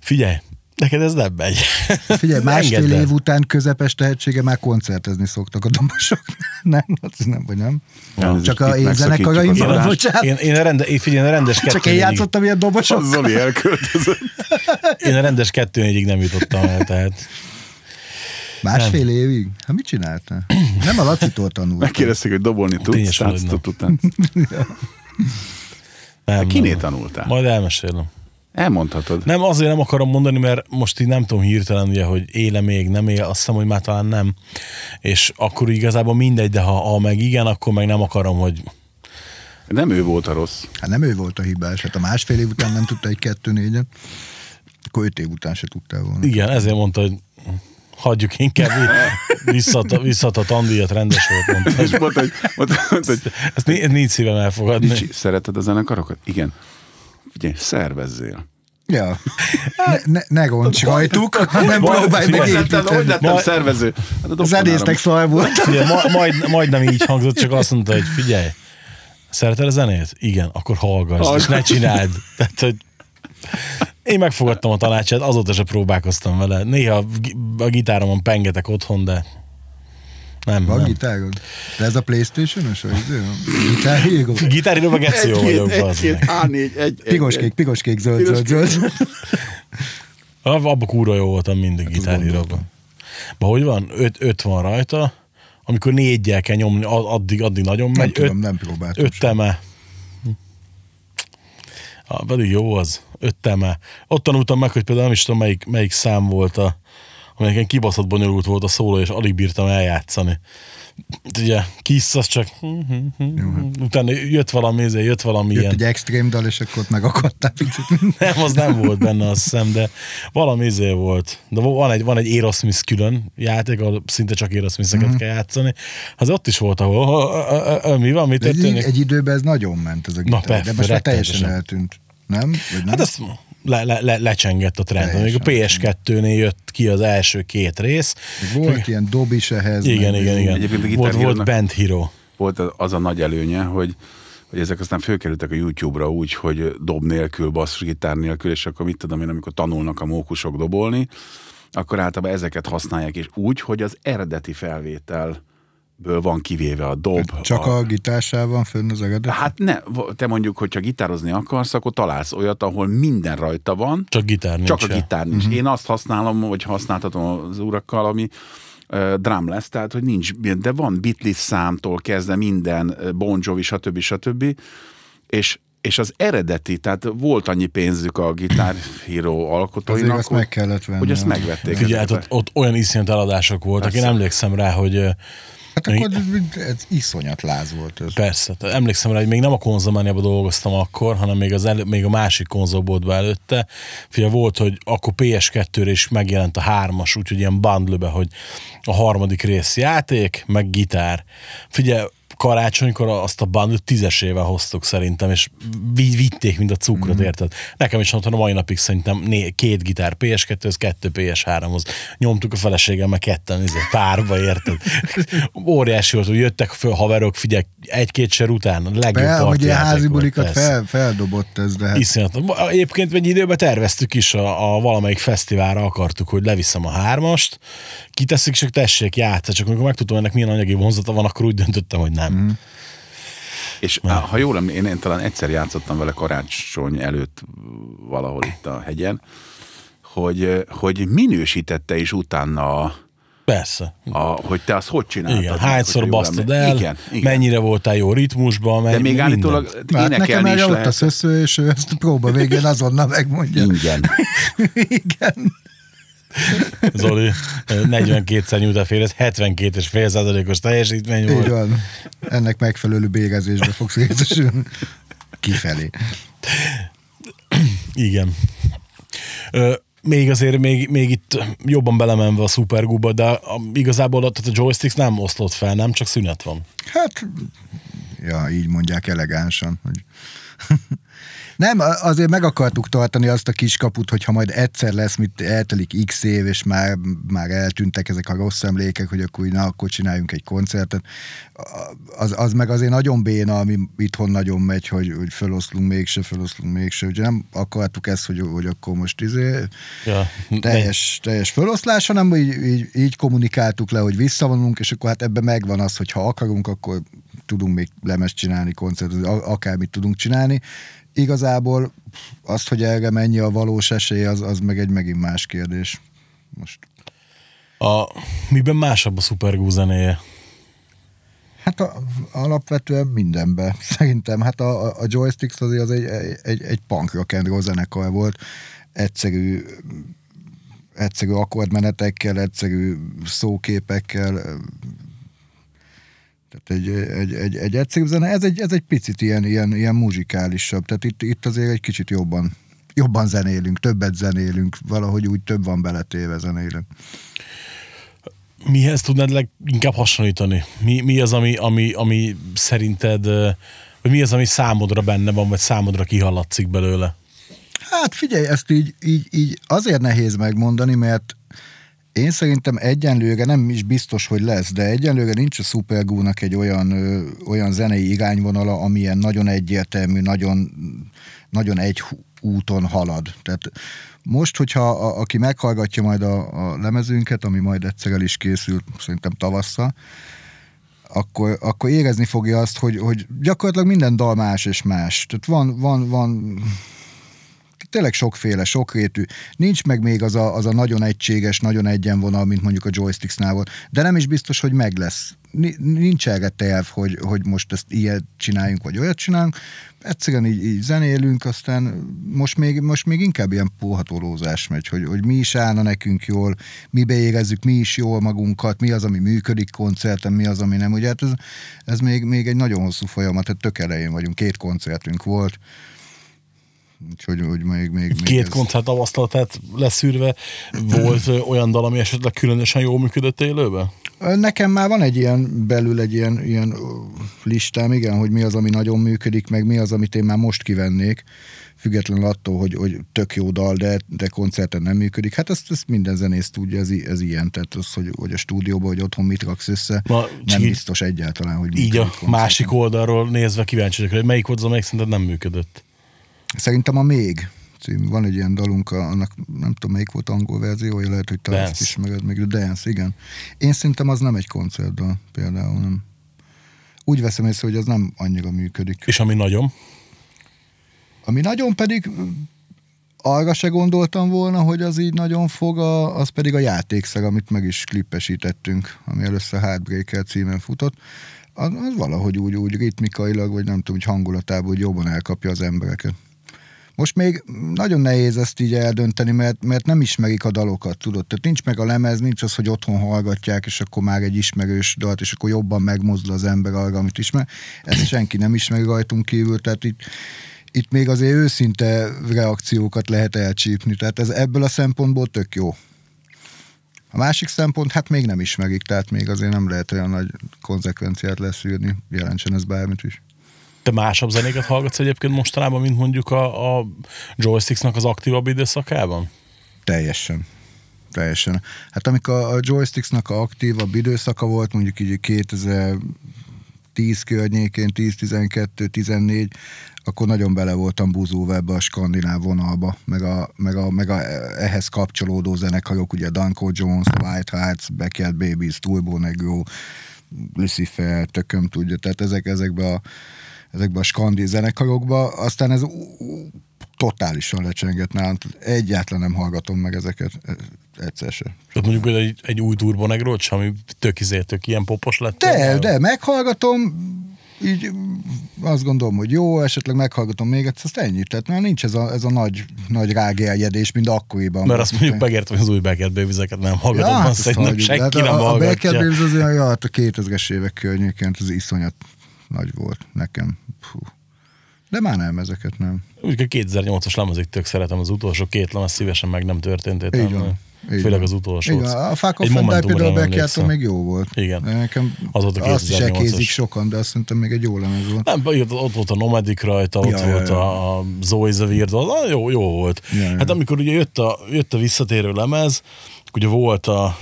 figyelj, neked ez nem megy. Figyelj, másfél év után közepes tehetsége már koncertezni szoktak a dobosok. nem, az nem, vagy nem? Ja, Csak a én zenekaraimban, bocsánat. Én, én, a rende, én, figyelj, én a rendes kettő Csak én játszottam ilyen dobosok. az Zoli elköltözött. Én a rendes kettő nem jutottam el, tehát Másfél évig? Hát mit csináltál? Nem a Lacitól tanultam. Megkérdezték, hogy dobolni tudsz, táncot után. nem. Kiné nem. tanultál? Majd elmesélem. Elmondhatod. Nem, azért nem akarom mondani, mert most így nem tudom hirtelen, ugye, hogy éle még, nem él, azt hiszem, hogy már talán nem. És akkor igazából mindegy, de ha, ha meg igen, akkor meg nem akarom, hogy Nem ő volt a rossz. Hát nem ő volt a hibás, hát a másfél év után nem tudta egy kettő négyen, akkor öt év után se tudtál volna. igen, ezért mondta, hogy hagyjuk inkább visszat, visszat a tandíjat, rendes volt, mondta. És mondta, hogy, mondta, mondta, hogy Ezt ni- nincs szívem elfogadni. Ricsi, szereted a zenekarokat? Igen. Figyelj, szervezzél. Ja. Ne, ne, ne roncs rajtuk, hanem Majd- próbálj meg figyelj, Hogy lettem, építeni. szervező? Hát zenésznek szar volt. Figyelj, ma, majd, majdnem így hangzott, csak azt mondta, hogy figyelj, szereted a zenét? Igen, akkor hallgass, és ne csináld. Tehát, hogy én megfogadtam a tanácsát, azóta se próbálkoztam vele. Néha a gi- a gitáromon pengetek otthon, de nem, Van nem. gitárod? De ez a Playstation-os, vagy? Gitárhíró? Gitáríról meg Eció vagyok, bazd egy-két meg. A4, egy, egy, Piros-kék, piros-kék, zöld, zöld, zöld. Abba kúra jó voltam mindig Hát gitáríróban. Ba, hogy van? Öt, öt van rajta, amikor négyel kell nyomni, addig, addig nagyon Nem megy. tudom, öt, nem próbáltam. öt teme. Ah, pedig jó az. Öt teme. Ott tanultam meg, hogy például nem is tudom, melyik, melyik szám volt a, amelyiken kibaszott bonyolult volt a szóló, és alig bírtam eljátszani. Ugye, Kiss az csak... Utána jött valami, ezért jött valami Jött ilyen... egy extrém dal, és akkor ott megakadtál picit. Nem, az nem volt benne, azt hiszem, de valami izé volt. De van egy, van egy Aerosmith külön játék, ahol szinte csak Aerosmith-eket Mhm. kell játszani. Az ott is volt, ahol "Ha, ha, ha, ha, mi van, mi De egy, történik? egy időben ez nagyon ment ez a gitár, persze, de most már teljesen eltűnt. Nem? Vagy nem? Hát ezt le, le, le, lecsengett a trend. Még a PS2-nél jött ki az első két rész. Volt ilyen dob is ehhez. Igen, meg- igen, igen. Volt, volt Band Hero. Volt az a nagy előnye, hogy hogy ezek aztán fölkerültek a YouTube-ra úgy, hogy dob nélkül, basszusgitár nélkül, és akkor mit tudom én, amikor tanulnak a mókusok dobolni, akkor általában ezeket használják, és úgy, hogy az eredeti felvételből van kivéve a dob. Csak a gitársával van fönn az eredet? Hát ne, te mondjuk, hogyha gitározni akarsz, akkor találsz olyat, ahol minden rajta van, Csak gitár nincs. csak a gitár nincs. Uh-huh. Én azt használom, vagy használtatom az urakkal, ami uh, drum lesz, tehát hogy nincs, de van Beatles számtól kezdve minden, Bon Jovi, stb. stb. És, és az eredeti, tehát volt annyi pénzük a Guitar Hero alkotóinak, Azért azt hogy- meg kellett venni. hogy ezt megvették. Figyelj, hát ott, ott olyan iszonyat eladások voltak. Én Persze. emlékszem rá, hogy Hát akkor ez iszonyat láz volt ez. Persze, emlékszem rá, hogy még nem a konzolmániában dolgoztam akkor, hanem még, az elő, még a másik konzolboltban előtte. Figyelj, volt, hogy akkor PS2-re is megjelent a hármas, úgyhogy ilyen bundle hogy a harmadik rész játék, meg gitár. Figyelj, karácsonykor azt a bundle tízesével hoztuk szerintem, és vi- vitték, mint a cukrot, mm. érted? Nekem is otthon a mai napig szerintem né- két gitár PS2-hoz, kettő PS3-hoz. Nyomtuk a feleségemmel ketten, izé, párba, érted? Óriási volt, hogy jöttek föl haverok, figyelj, egy-két ser után, a legjobb Be, hogy házi bulikat fel, feldobott ez, de hát Iszonyat. Egyébként egy időben terveztük is, a, a valamelyik fesztiválra akartuk, hogy leviszem a hármast, kiteszik, és csak tessék játszani, csak amikor megtudtam, ennek milyen anyagi vonzata van, akkor úgy döntöttem, hogy nem. Mm. És á, ha jól emlékszem, én, én talán egyszer játszottam vele karácsony előtt valahol itt a hegyen, hogy, hogy minősítette is utána a, Persze. a, hogy te azt hogy csináltad. Igen, hányszor emlékszem. el, Igen, igen. mennyire voltál jó ritmusban, De menny, még minden. állítólag hát nekem erre ott a szösző, és ő ezt próba végén azonnal megmondja. Ingyen. Igen. Zoli, 42-szer nyújt a fél, ez 72 és fél százalékos teljesítmény Így volt. van. Ennek megfelelő bérezésbe fogsz részesülni. Kifelé. Igen. Ö, még azért, még, még itt jobban belemenve a Superguba, de a, igazából ott a joysticks nem oszlott fel, nem csak szünet van. Hát, ja, így mondják elegánsan, hogy nem, azért meg akartuk tartani azt a kiskaput, hogy ha majd egyszer lesz, mit eltelik x év, és már, már eltűntek ezek a rossz emlékek, hogy akkor, na, akkor csináljunk egy koncertet. Az, az meg azért nagyon béna, ami itthon nagyon megy, hogy, hogy feloszlunk mégse, feloszlunk mégse. Ugye nem akartuk ezt, hogy, hogy akkor most izé, Ja, teljes, teljes feloszlás, hanem így, így, így kommunikáltuk le, hogy visszavonulunk, és akkor hát ebben megvan az, hogy ha akarunk, akkor tudunk még lemez csinálni, koncertet, akármit tudunk csinálni. Igazából azt, hogy erre mennyi a valós esély, az, az meg egy megint más kérdés. Most. A, miben másabb a Supergú zenéje? Hát a, alapvetően mindenben. Szerintem hát a, a- a Joysticks azért az egy, egy, egy punk rock and roll zenekar volt. Egyszerű egyszerű akkordmenetekkel, egyszerű szóképekkel, tehát egy, egy, egy, egy egyszerű zene, ez egy, ez egy picit ilyen, ilyen, ilyen muzsikálisabb, tehát itt, itt azért egy kicsit jobban, jobban zenélünk, többet zenélünk, valahogy úgy több van beletéve zenélünk. Mihez tudnád leginkább hasonlítani? Mi, mi az, ami, ami, ami szerinted, vagy mi az, ami számodra benne van, vagy számodra kihallatszik belőle? Hát figyelj, ezt így, így, így azért nehéz megmondani, mert én szerintem egyenlőre nem is biztos, hogy lesz, de egyenlőre nincs a Supergúnak egy olyan, ö, olyan zenei irányvonala, amilyen nagyon egyértelmű, nagyon, nagyon egy úton halad. Tehát most, hogyha a, aki meghallgatja majd a, a lemezünket, ami majd egyszer el is készül, szerintem tavasszal, akkor, akkor érezni fogja azt, hogy, hogy gyakorlatilag minden dal más és más. Tehát van, van, van tényleg sokféle, sokrétű. Nincs meg még az a, az a nagyon egységes, nagyon egyenvonal, mint mondjuk a joysticksnál volt. De nem is biztos, hogy meg lesz. Ni- Nincs erre terv, hogy, hogy most ezt ilyet csináljunk, vagy olyat csinálunk. Egyszerűen így, így zenélünk, aztán most még, most még inkább ilyen póhatolózás megy, hogy, hogy mi is állna nekünk jól, mi beérezzük mi is jól magunkat, mi az, ami működik koncerten, mi az, ami nem. Ugye hát ez, ez még, még egy nagyon hosszú folyamat, tehát tök elején vagyunk, két koncertünk volt, Úgyhogy hogy még, még, még Két ez- koncert tapasztalatát leszűrve, volt olyan dal, ami esetleg különösen jól működött élőben? Nekem már van egy ilyen, belül egy ilyen, ilyen listám, igen, hogy mi az, ami nagyon működik, meg mi az, amit én már most kivennék, függetlenül attól, hogy, hogy tök jó dal, de, de koncerten nem működik. Hát ezt, ezt minden zenész tudja, ez, ez ilyen, tehát az, hogy, hogy a stúdióban, vagy otthon mit raksz össze, Na, nem így- biztos egyáltalán, hogy Így a koncerten. másik oldalról nézve kíváncsi vagyok, hogy melyik volt az, amelyik szerinted nem működött. Szerintem a Még cím, van egy ilyen dalunk, annak nem tudom melyik volt angol verziója, lehet, hogy te Dance. ezt ismered még, a Dance, igen. Én szerintem az nem egy koncertdal például, nem. Úgy veszem észre, hogy az nem annyira működik. És ami nagyon, Ami nagyon pedig arra se gondoltam volna, hogy az így nagyon fog, a, az pedig a játékszer, amit meg is klippesítettünk, ami először Heartbreaker címen futott. Az, az valahogy úgy, úgy ritmikailag, vagy nem tudom, hogy hangulatában, hogy jobban elkapja az embereket. Most még nagyon nehéz ezt így eldönteni, mert, mert nem ismerik a dalokat, tudod? Tehát nincs meg a lemez, nincs az, hogy otthon hallgatják, és akkor már egy ismerős dalt, és akkor jobban megmozdul az ember arra, amit ismer. Ezt senki nem ismeri rajtunk kívül, tehát itt, itt még azért őszinte reakciókat lehet elcsípni, tehát ez ebből a szempontból tök jó. A másik szempont, hát még nem ismerik, tehát még azért nem lehet olyan nagy konzekvenciát leszűrni, jelentsen ez bármit is. Te másabb zenéket hallgatsz egyébként mostanában, mint mondjuk a, a joysticks-nak az aktívabb időszakában? Teljesen. Teljesen. Hát amikor a joysticks-nak a aktívabb időszaka volt, mondjuk így 2010 környékén, 10-12-14, akkor nagyon bele voltam búzulva ebbe a skandináv vonalba, meg, a, meg, a, meg a, ehhez kapcsolódó zenekarok, ugye Danko Jones, White Hearts, Backyard Babies, Turbo Negro, Lucifer, tököm tudja, tehát ezek, ezekbe a, ezekbe a skandi zenekarokba, aztán ez totálisan lecsengett nálam, egyáltalán nem hallgatom meg ezeket, e- egyszer se. Tehát mondjuk például egy, egy új Turbo Negro, ami tök izé, tök ilyen popos lett. De, de meghallgatom, így azt gondolom, hogy jó, esetleg meghallgatom még egyszer, azt ennyi. Tehát már nincs ez a, ez a nagy, nagy rágérjedés, mint akkoriban. Mert azt mondjuk megértem, hogy az új Babies-eket nem hallgatom, ja, hát azt szerintem hagyjuk. senki Hát nem a, a hallgatja. Backyard Babies az olyan, ja, hát a 2000-es évek környékén, ez iszonyat nagy volt nekem. Fú. De már nem, ezeket nem. Úgy, a 2008-as lemezig tök szeretem az utolsó két lemez, szívesen meg nem történt. Így van. Így Főleg az utolsó. Van. A Fuck Off and Die például emlékszem. még jó volt. Igen. De Nekem Az volt a azt is 2008-as. elkézik sokan, de azt szerintem még egy jó lemez volt. Nem, ott, volt a Nomadic rajta, ott Ja, ja, volt ja. a, a Zoe az jó, jó volt. Ja, ja. Hát amikor ugye jött a, jött a visszatérő lemez, ugye volt a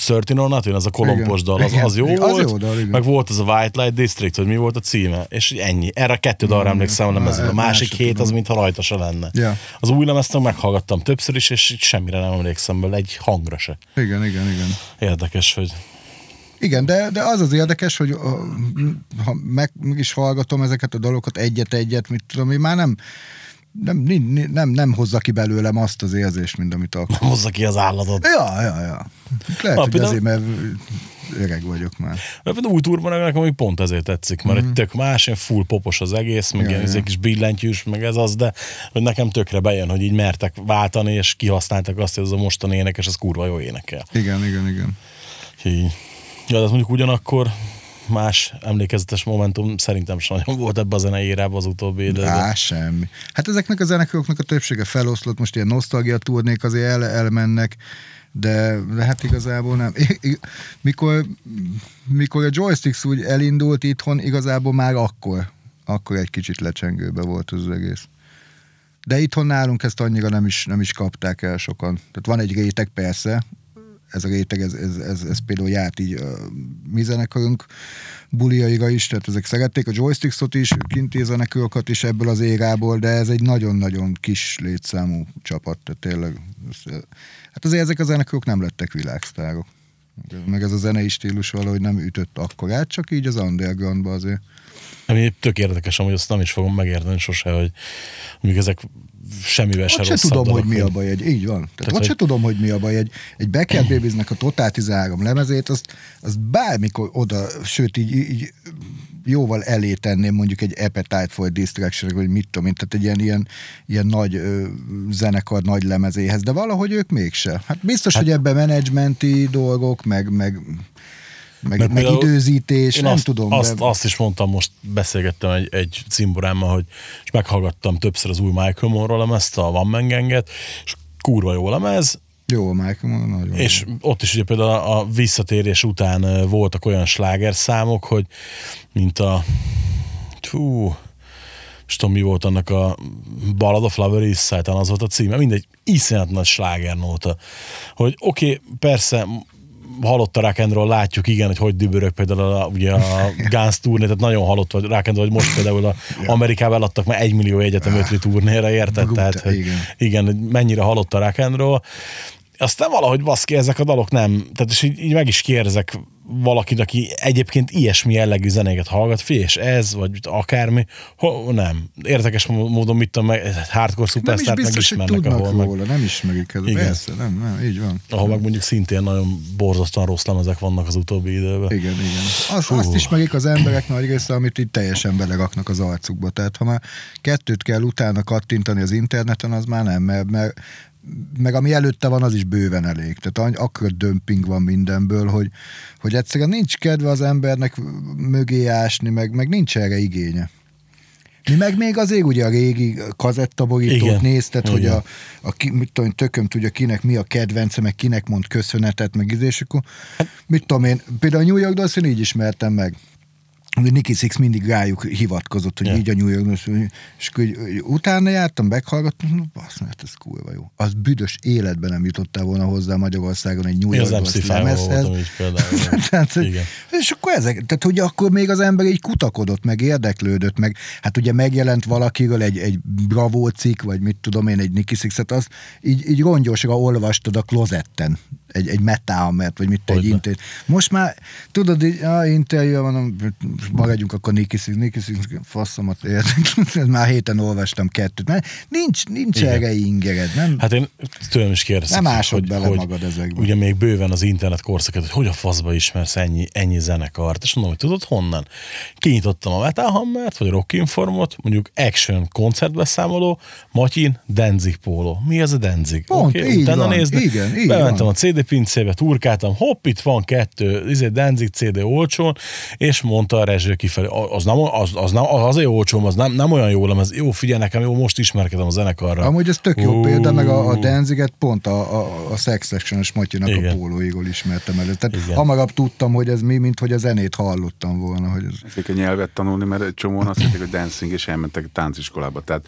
Certain or Nothing, az a kolompos Igen. dal, az, Igen. az jó Igen, az volt, jó dal, igen. meg volt az a White Light District, hogy mi volt a címe, és ennyi. Erre a kettő dalra emlékszem a lemezről. A másik hét az, mintha rajta se lenne. Ja. Az új lemezt meg meghallgattam többször is, és így semmire nem emlékszem belőle, egy hangra se. Igen, igen, igen. Érdekes, hogy Igen, de, de az az érdekes, hogy ha meg, meg is hallgatom ezeket a dalokat egyet-egyet, mit tudom, én már nem, nem, nem, nem, nem hozza ki belőlem azt az érzést, mint amit akkor. hozza ki az állatot. Ja, ja, ja. Lehet, Na, hogy például- azért, mert öreg vagyok már. Mert például új turban nekem még pont ezért tetszik, mert mm. egy tök más, ilyen full popos az egész, meg Mhm. Ja, ilyen ja. ja. kis billentyűs, meg ez az, de hogy nekem tökre bejön, hogy így mertek váltani, és kihasználtak azt, hogy ez a mostani énekes, az kurva jó énekel. Igen, igen, igen. Így. Ja, de mondjuk ugyanakkor más emlékezetes momentum szerintem sem nagyon volt ebbe a zenei érában az utóbbi időben. Á, semmi. Hát ezeknek a zenekaroknak a többsége feloszlott, most ilyen nosztalgia turnék azért el, elmennek, de, de hát igazából nem. Mikor, mikor a joysticks úgy elindult itthon, igazából már akkor, akkor egy kicsit lecsengőbe volt az egész. De itthon nálunk ezt annyira nem is, nem is kapták el sokan. Tehát van egy réteg persze, ez a réteg, ez, ez, ez, ez például járt így a mi zenekarunk buliaira is, tehát ezek szerették a joysticksot is, kinti zenekarokat is ebből az érából, de ez egy nagyon-nagyon kis létszámú csapat, tehát tényleg. Hát azért ezek a zenekarok nem lettek világsztárok. Meg ez a zenei stílus valahogy nem ütött akkorát, csak így az undergroundba azért. Ami tök érdekes, amúgy azt nem is fogom megérteni sose, hogy még ezek semmivel se rosszabb tudom, dolog, hogy mi a baj egy, így van. Tehát, Tehát ott hogy- se tudom, hogy mi a baj egy, egy Backyard Babiesnek a Total 13 lemezét, azt, azt bármikor oda, sőt így, így jóval elé tenném mondjuk egy Appetite for Distraction, vagy mit tudom én, tehát egy ilyen, ilyen, ilyen nagy ö, zenekar nagy lemezéhez, de valahogy ők mégse. Hát biztos, hát, hogy ebben menedzsmenti dolgok, meg, meg, meg, Mert meg időzítés, Én nem azt, tudom. Azt, de... azt is mondtam, most beszélgettem egy, egy cimborámmal, hogy és meghallgattam többször az új Michael Monroe lemezt, a Van Man Ganget, és kurva jó lemez, Jó, Michael nagyon És ott is ugye például a visszatérés után voltak olyan slágerszámok, hogy mint a fú, és tudom, mi volt annak a Ballad of Flower East Side, az volt a címe, mindegy, iszonyat nagy slágernóta. Hogy oké, okay, persze halott a rock and roll, látjuk igen, hogy hogy dübörög például a, ugye a Guns turné, tehát nagyon halott vagy rock and roll, hogy most például a Amerikában eladtak már egy millió egyetem ötli turnéra, érted? Brut- Tehát, hogy igen. igen, hogy mennyire halott a rock and roll. Aztán valahogy baszki, ezek a dalok nem, tehát és így, így meg is kérdezek valakit, aki egyébként ilyesmi jellegű zenéket hallgat, fi, és ez, vagy akármi, ho, nem. Érdekes módon, mit tudom, meg, hardcore Nem is superstar biztos, hogy megismernek, tudnak ahol meg, róla, nem ismerik ez. Igen. Persze, nem, nem, így van. ahol meg mondjuk szintén nagyon borzasztóan rossz lemezek vannak az utóbbi időben. Igen, igen. Az, azt ismerik az emberek nagy része, amit így teljesen beleraknak az arcukba. Tehát ha már kettőt kell utána kattintani az interneten, az már nem, mert, mert meg ami előtte van, az is bőven elég. Tehát akkor dömping van mindenből, hogy, hogy egyszerűen nincs kedve az embernek mögé ásni, meg, meg nincs erre igénye. Mi meg még azért ugye a régi kazettaborítót Igen. nézted, hogy a, a ki, mit tudom, tököm tudja kinek mi a kedvence, meg kinek mond köszönetet, meg izé, és akkor mit tudom én, például a New York Dolls én így ismertem meg. Ugye Nicky Six mindig rájuk hivatkozott, hogy Ja. így a New York és így utána jártam, meghallgattam, "Hm, basz, mert ez kurva jó. Az büdös életben nem jutottál volna hozzá Magyarországon egy New az York lemezhez. Tehát, hogy- Igen. és akkor ezek, tehát ugye akkor még az ember így kutakodott, meg érdeklődött, meg hát ugye megjelent valakiről egy, egy Bravo cikk, vagy mit tudom én, egy Nicky Sixet, az így, így rongyosra olvastad a klozetten, egy, egy metámert, vagy mit, egy Hogyne. interjú. Most már, tudod, így, a interjú, mondom, maradjunk akkor Nicky Six, Nicky Six, faszomat értek, már héten olvastam kettőt, mert nincs, nincs Igen. erre ingered, nem? Hát én tőlem is kérdezem. Nem ásod bele magad ezekbe. Ugye még bőven az internet korszakot, hogy hogy a faszba ismersz ennyi, ennyi zenekart, és mondom, hogy tudod honnan? Kinyitottam a Metal Hammert, vagy Rock Informot, mondjuk Action koncertbeszámoló, Matyin, Danzig Polo. Mi az a Danzig? Pont, Oké, így utána van, nézni. igen, így Bementem van. a CD pincébe, turkáltam, hopp, itt van kettő, izé Danzig CD olcsón, és mondta a rezső kifelé, az nem, az, az nem, az azért olcsóm, az nem, nem olyan jó lemez. Jó, figyelj nekem, jó, most ismerkedem a zenekarra. Amúgy ez tök jó Ú. példa, meg a, a Danziget pont a, a, a Sex Section-es Matyinak a Igen. pólóiról ismertem elő. Tehát Igen. hamarabb tudtam, hogy ez mi, mint hogy a zenét hallottam volna. Hogy ez... Ezek a nyelvet tanulni, mert egy csomóan azt hitték, hogy dancing, és elmentek tánciskolába. Tehát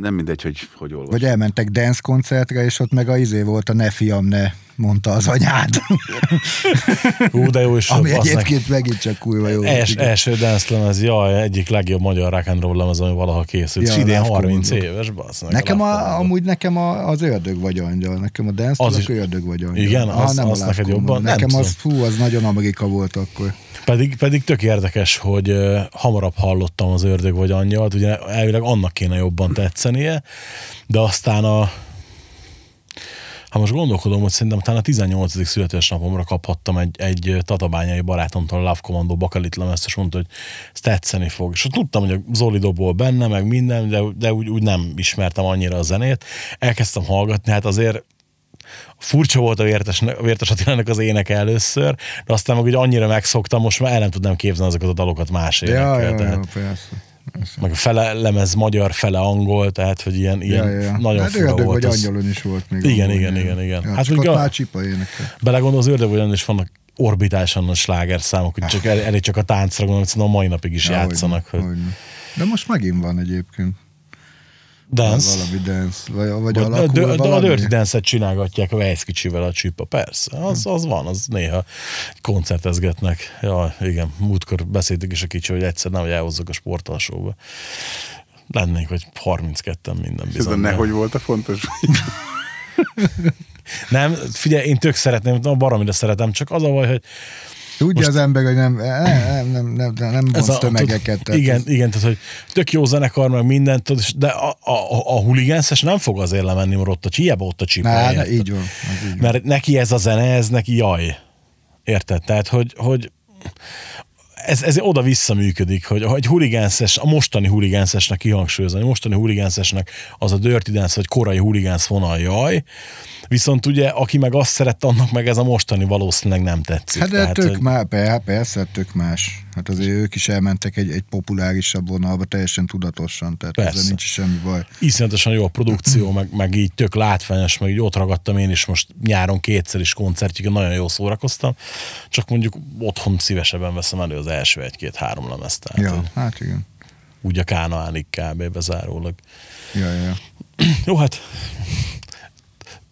nem mindegy, hogy hogy olvas. Vagy elmentek dance koncertre, és ott meg a izé volt a ne fiam, ne, mondta az anyád. Hú, de jó is Ami egyébként megint csak kurva jó. Els, első dance lemez, jaj, egyik legjobb magyar rock and roll lemez, ami valaha készült. Ja, és idén Love 30 Commando. éves, bassz. meg Nekem a, Commando. amúgy nekem a, az ördög vagy angyal. Nekem a dance Az az is- ördög vagy angyal. Igen? Ah, Az- nem a az neked jobban? Nem Nekem az, tudom. fú, az nagyon Amerika volt akkor. Pedig, pedig tök érdekes, hogy uh, hamarabb hallottam az ördög vagy angyalt, ugye elvileg annak kéne jobban tetszenie, de aztán a ha most gondolkodom, hogy szerintem talán a 18. születésnapomra kaphattam egy, egy tatabányai barátomtól a Love Commando bakalit lemezt, és mondta, hogy ez tetszeni fog. És tudtam, hogy a Zoli dobol benne, meg minden, de, de úgy, úgy nem ismertem annyira a zenét. Elkezdtem hallgatni, hát azért furcsa volt a Vértes, Vértes Attilának az éneke először, de aztán meg úgy annyira megszoktam, most már el nem tudnám képzelni azokat a dalokat más Ja, énekkel. ja, ja, tehát, persze. Meg a fele lemez magyar, fele angol, tehát hogy ilyen, ilyen Ja, ja. nagyon hát fura ördög volt. vagy az. angyalon is volt még. Igen, igen, nyelv. igen, igen. Ja, Hát csak a- csipa énekel. Belegondol, az ördög ugyan is vannak orbitálisan nagy slágerszámok, hogy csak el, elég csak a táncra gondolom, szerintem a mai napig is Ja, játszanak. Hogy. De most megint van egyébként. Dance. Valami dance. Vagy, vagy Vagy a, alakul a, a valami. Dirty Dance-et csinálgatják a Weiss kicsivel a csipa, persze, az, az van, az néha koncertezgetnek. Ja, igen, múltkor beszéltük is a kicsi, hogy egyszer nem, hogy elhozzak a sportalsóba. Lennénk, hogy 32-en minden Ez a bizony. nehogy volt a fontos. Nem, figyelj, én tök szeretném, a baromira szeretem, csak az a baj, hogy Tudja Most- az ember, hogy nem, nem, nem, nem, nem, ez vonz a, tömegeket. tud, igen, igen, tehát hogy tök jó zenekar, meg mindent, és- de a, a, a, a huligánszes nem fog azért lemenni, mert ott a hiába ott a. Na, na, így van. Így van. Mert neki ez a zene, ez neki jaj. Érted? Tehát, hogy, hogy ez, ez oda-vissza működik, hogy egy huligánszes, a mostani huligánszesnek kihangsúlyozom, a mostani huligánszesnek az a Dirty Dance, vagy korai huligánsz vonal, jaj, viszont ugye, aki meg azt szerette, annak meg ez a mostani valószínűleg nem tetszik. Hát de Tehát, tök hogy- má, persze, persze, tök más. Hát azért ők is elmentek egy, egy populárisabb vonalba, teljesen tudatosan, tehát Persze. ezzel nincs semmi baj. iszonyatosan jó a produkció, meg, meg így tök látványos, meg így ott ragadtam én is most nyáron kétszer is koncertjük, nagyon jól szórakoztam, csak mondjuk otthon szívesebben veszem elő az első egy-két-három lemezt, tehát Ja, hát igen. úgy a kánaánig kb. bezárólag. Ja, ja, ja. Jó, hát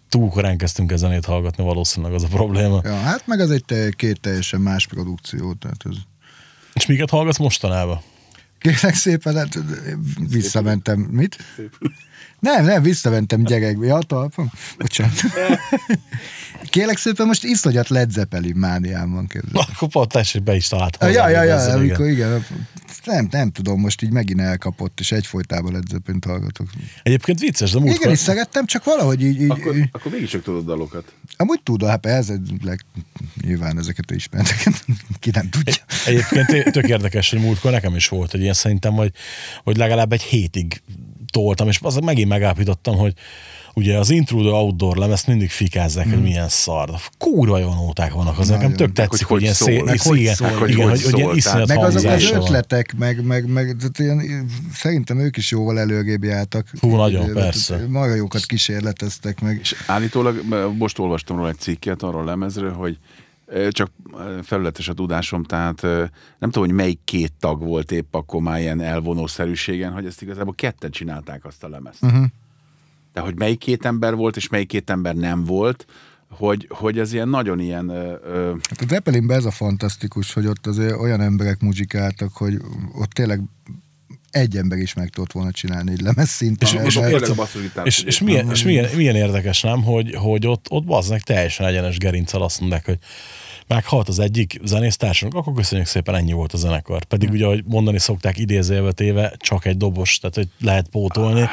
túl korán kezdtünk a zenét hallgatni, valószínűleg az a probléma. ja hát meg az egy te, két teljesen más produkció, tehát ez... És miket hallgatsz mostanában? Kérlek szépen, hát visszamentem. Mit? Nem, nem, visszamentem gyerekbe. Ja, talpam? Bocsánat. Kérlek szépen, most iszonyat Led Zeppelin mániám van képzel. Akkor pont tessék, be is találtam. Ja, ja, ja, ezzel, amikor igen. igen. Nem, nem tudom, most így megint elkapott, és egyfolytában Led Zeppelin hallgatok. Egyébként vicces, de Igen, múltkor... is szerettem, csak valahogy így, így Akkor, akkor mégis csak tudod dalokat. amúgy tudom, hát ez leg, nyilván ezeket ismertek, ki nem tudja. Egyébként tök érdekes, hogy múltkor nekem is volt egy ilyen szerintem, hogy, hogy legalább egy hétig toltam, és az megint megállapítottam, hogy ugye az Intruder Outdoor lemezt mindig fikázzák, hogy milyen szar. Kurva jó nóták vannak, az nekem tök tetszik, hogy ilyen szól, szé- meg hogy igen, szól, igen, hogy hogy ilyen iszonyat Meg azok az van. ötletek, meg, meg, meg tehát ilyen, szerintem ők is jóval előrébb jártak. Hú, nagyon, persze. Marha jókat kísérleteztek meg. És állítólag most olvastam róla egy cikket arról a lemezről, hogy csak felületes a tudásom, tehát nem tudom, hogy melyik két tag volt épp akkor már ilyen elvonószerűségen, hogy ezt igazából ketten csinálták azt a lemezt. Uh-huh. De hogy melyik két ember volt, és melyik két ember nem volt, hogy, hogy ez ilyen nagyon ilyen ö, ö, Hát a Zeppelinben ez a fantasztikus, hogy ott azért olyan emberek muzsikáltak, hogy ott tényleg egy ember is meg tudott volna csinálni egy lemez szinten. És, és, Főleg érted, a basszusgitár és, és, milyen, és milyen, milyen, érdekes, nem, hogy, hogy ott, ott bazdnek teljesen egyenes gerincsel azt mondják, hogy meghalt az egyik zenésztársunk, akkor köszönjük szépen, ennyi volt a zenekar. Pedig ugye, ahogy mondani szokták idézőjelbe téve, csak egy dobos, tehát hogy lehet pótolni.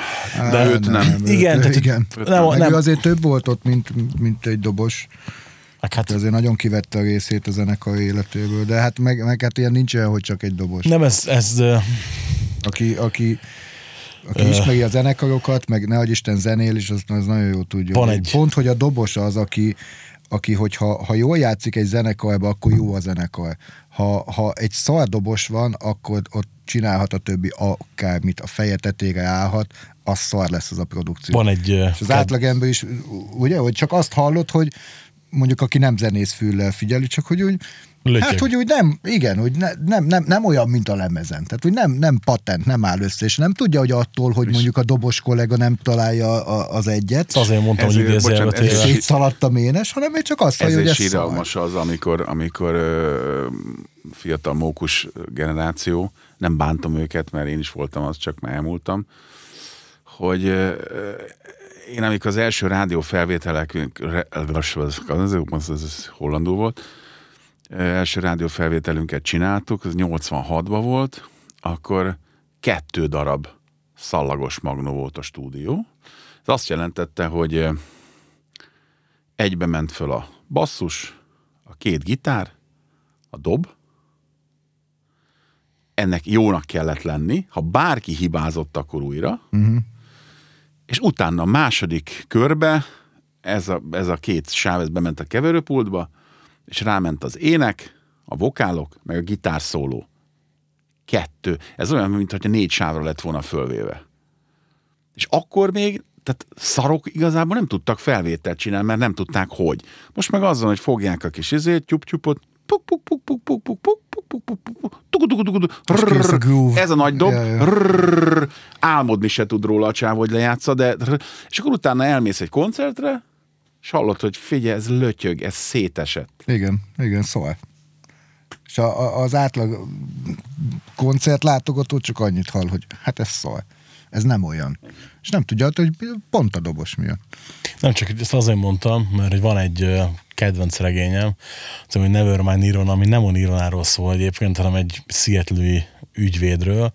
De őt nem. Igen, őt- tehát, igen. Nem, Meg nem, ő azért több volt ott, mint, mint egy dobos. meg hát De azért nagyon kivette a részét a zenekar életéből. De hát meg, meg hát ilyen nincs olyan, hogy csak egy dobos. nem ez, ez Aki, aki, aki ismeri a zenekarokat, meg nehogy Isten zenél is, az, az nagyon jó tudja. Van egy- Pont, hogy a dobos az, aki, aki hogyha ha jól játszik egy zenekarba, akkor jó a zenekar. Ha, ha egy szardobos van, akkor ott csinálhat a többi akármit, a feje tetére állhat, az szar lesz az a produkció. van egy... És az átlagember is, ugye, hogy csak azt hallott, hogy mondjuk aki nem zenész füllel figyeli, csak hogy úgy, Lötyög. hát hogy úgy nem, igen, hogy ne, nem, nem, nem, olyan, mint a lemezen. Tehát, hogy nem, nem patent, nem áll össze, és nem tudja, hogy attól, hogy mondjuk a dobos kollega nem találja a, az egyet, Azért mondtam, hogy Ezért, idézőjelbe bocsánat, ez szétszaladt a ménes, hanem ő csak azt hallja, hogy Ez síralmas az, amikor, amikor ö, fiatal mókus generáció, nem bántom őket, mert én is voltam az, csak már elmúltam, hogy ö, én amikor az első rádió felvételek, az ez hollandul volt, első rádió felvételünket csináltuk, az 86-ban volt, akkor kettő darab szallagos magnó volt a stúdió. Ez azt jelentette, hogy egybe ment föl a basszus, a két gitár, a dob, ennek jónak kellett lenni, ha bárki hibázott, akkor újra, uh-huh. és utána a második körbe ez a, ez a két sáv, ez bement a keverőpultba, és ráment az ének, a vokálok, meg a gitár szóló. Kettő. Ez olyan, mintha négy sávra lett volna fölvéve. És akkor még, tehát szarok igazából nem tudtak felvételt csinálni, mert nem tudták, hogy. Most meg azon, hogy fogják a kis izét, tyup-tyupot, puk puk puk puk puk puk puk puk puk puk puk. Ez a nagy dob, álmodni se tud róla a csáv, hogy lejátsza, de és akkor utána elmész egy koncertre, és hallod, hogy figyelj, ez lötyög, ez szétesett. Igen, igen, szól. És a, a, az átlag koncertlátogató csak annyit hall, hogy hát ez szól. Ez nem olyan. És nem tudja, hogy pont a dobos miatt. Nem csak ezt azért mondtam, mert hogy van egy kedvenc regényem, az, hogy Nevermind Niron, ami nem a Nironáról szól egyébként, hanem egy seattle ügyvédről,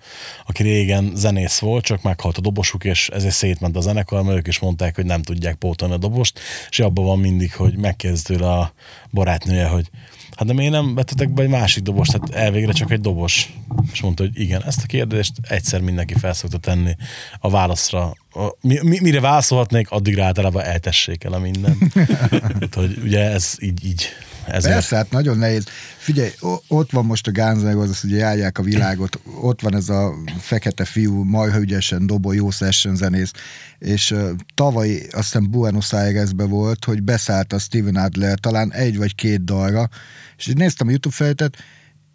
aki régen zenész volt, csak meghalt a dobosuk, és ezért szétment a zenekar, mert ők is mondták, hogy nem tudják pótolni a dobost, és abban van mindig, hogy megkezd tőle a barátnője, hogy hát de miért nem vettetek be egy másik dobost, tehát elvégre csak egy dobos. És mondta, hogy igen, ezt a kérdést egyszer mindenki felszokta tenni a válaszra. A, mi, mi, mire válaszolhatnék, addigra általában eltessék el a minden. hogy ugye ez így, így ezért. Persze, hát nagyon nehéz. Figyelj, ott van most a Guns N' ugye járják a világot, ott van ez a fekete fiú, marha ügyesen dobó, jó session zenész, és uh, tavaly azt hiszem Buenos Airesbe volt, hogy beszállt a Steven Adler talán egy vagy két dalra, és így néztem a YouTube feltet,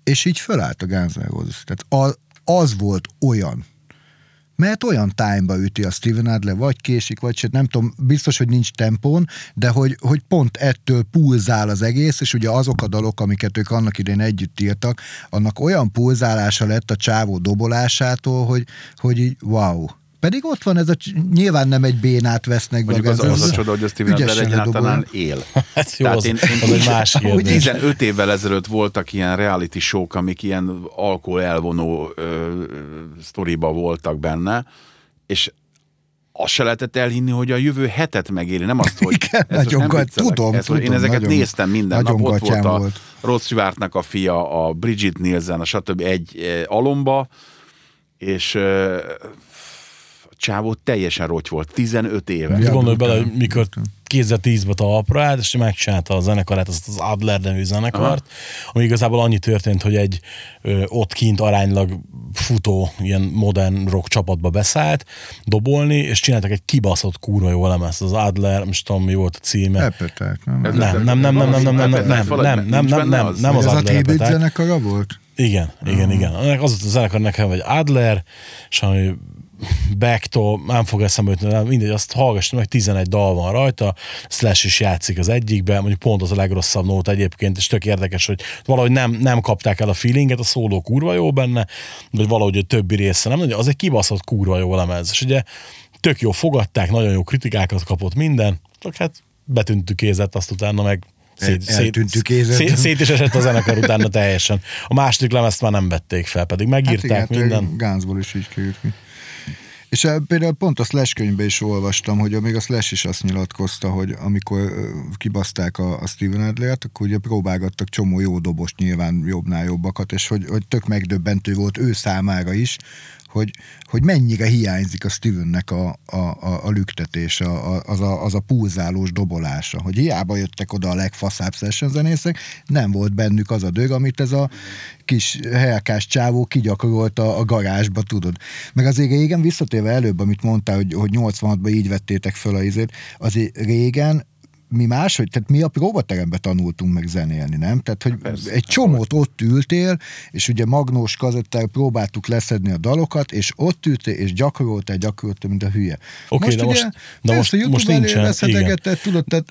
és így fölállt a Guns N'. Tehát az, az volt olyan, mert olyan time üti a Steven Adler, vagy késik, vagy se, nem tudom, biztos, hogy nincs tempón, de hogy, hogy pont ettől pulzál az egész, és ugye azok a dalok, amiket ők annak idején együtt írtak, annak olyan pulzálása lett a csávó dobolásától, hogy, hogy így wow. Pedig ott van ez a, nyilván nem egy bénát vesznek be. Mondjuk az, Guns N' az a csoda, hogy a Steven Adler egyáltalán él. Hát jó, Tehát az, én- én- az egy más kérdés. 15 évvel ezelőtt voltak ilyen reality show amik ilyen alkohol elvonó ö, sztoriba voltak benne, és azt se lehetett elhinni, hogy a jövő hetet megéli, nem azt, hogy... Igen, ez nagyon nem gat- tudom, ez, hogy Én tudom, ezeket nagyon- néztem minden nagyon nap, ott volt a volt. Rod Stewartnak a fia, a Bridget Nielsen, a stb. egy eh, alomba, és a csávó teljesen roty volt, 15 éve. Ja, gondolj bele, mikor 2010-ben talpra állt, és megcsinálta a zenekarát, azt az Adler nevű zenekart, ami igazából annyi történt, hogy egy ö, ott kint aránylag futó, ilyen modern rock csapatba beszállt dobolni, és csináltak egy kibaszott kurva jó lemezt. Az Adler, most tudom mi volt a címe. Epeták, nem? Ez- Nem, nem, nem, nem, nem, nem, nem, nem, nem, nem, nem, nem, nem, nem az ez a Adler tribute Epeták. zenekara volt? Igen, igen, igen. Ennek az a zenekar nekem, hogy Adler, és ami Backtól, nem fog eszembe jutni, de mindegy, azt hallgassam meg, 11 dal van rajta, Slash is játszik az egyikben, mondjuk pont az a legrosszabb nót egyébként, és tök érdekes, hogy valahogy nem, nem kapták el a feelinget, a szóló kurva jó benne, vagy valahogy a többi része nem, az egy kibaszott kurva jó lemez, és ugye tök jó fogadták, nagyon jó kritikákat kapott minden, csak hát betűntük kézet, azt utána meg szét, kézet. szét, szét is esett a zenekar utána teljesen. A második lemezt már nem vették fel, pedig megírták hát minden. igen, Gánzból is így került ki. És eh, például pont a Slash könyvben is olvastam, hogy még a Slash is azt nyilatkozta, hogy amikor ö, kibaszták a, a Steven Adlert, akkor ugye próbálgattak csomó jó dobost, nyilván jobbnál jobbakat, és hogy, hogy tök megdöbbentő volt ő számára is, hogy, hogy mennyire hiányzik a Stevennek a, a, a, a lüktetés, a, az, a, az a pulzálós dobolása, hogy hiába jöttek oda a legfaszább session zenészek, nem volt bennük az a dög, amit ez a kis helkás csávó kigyakorolt a, a garázsba, tudod. Meg azért régen visszatérve előbb, amit mondtál, hogy, hogy 86-ban így vettétek föl a izét, azért régen mi máshogy, tehát mi a próbaterembe tanultunk meg zenélni, nem? Tehát, hogy Persze. egy csomót ott ültél, és ugye magnós kazettel próbáltuk leszedni a dalokat, és ott ültél, és gyakoroltál, gyakoroltál, mint a hülye. Oké, de most- de persze, most- YouTube most elé nincsen, tudod, tehát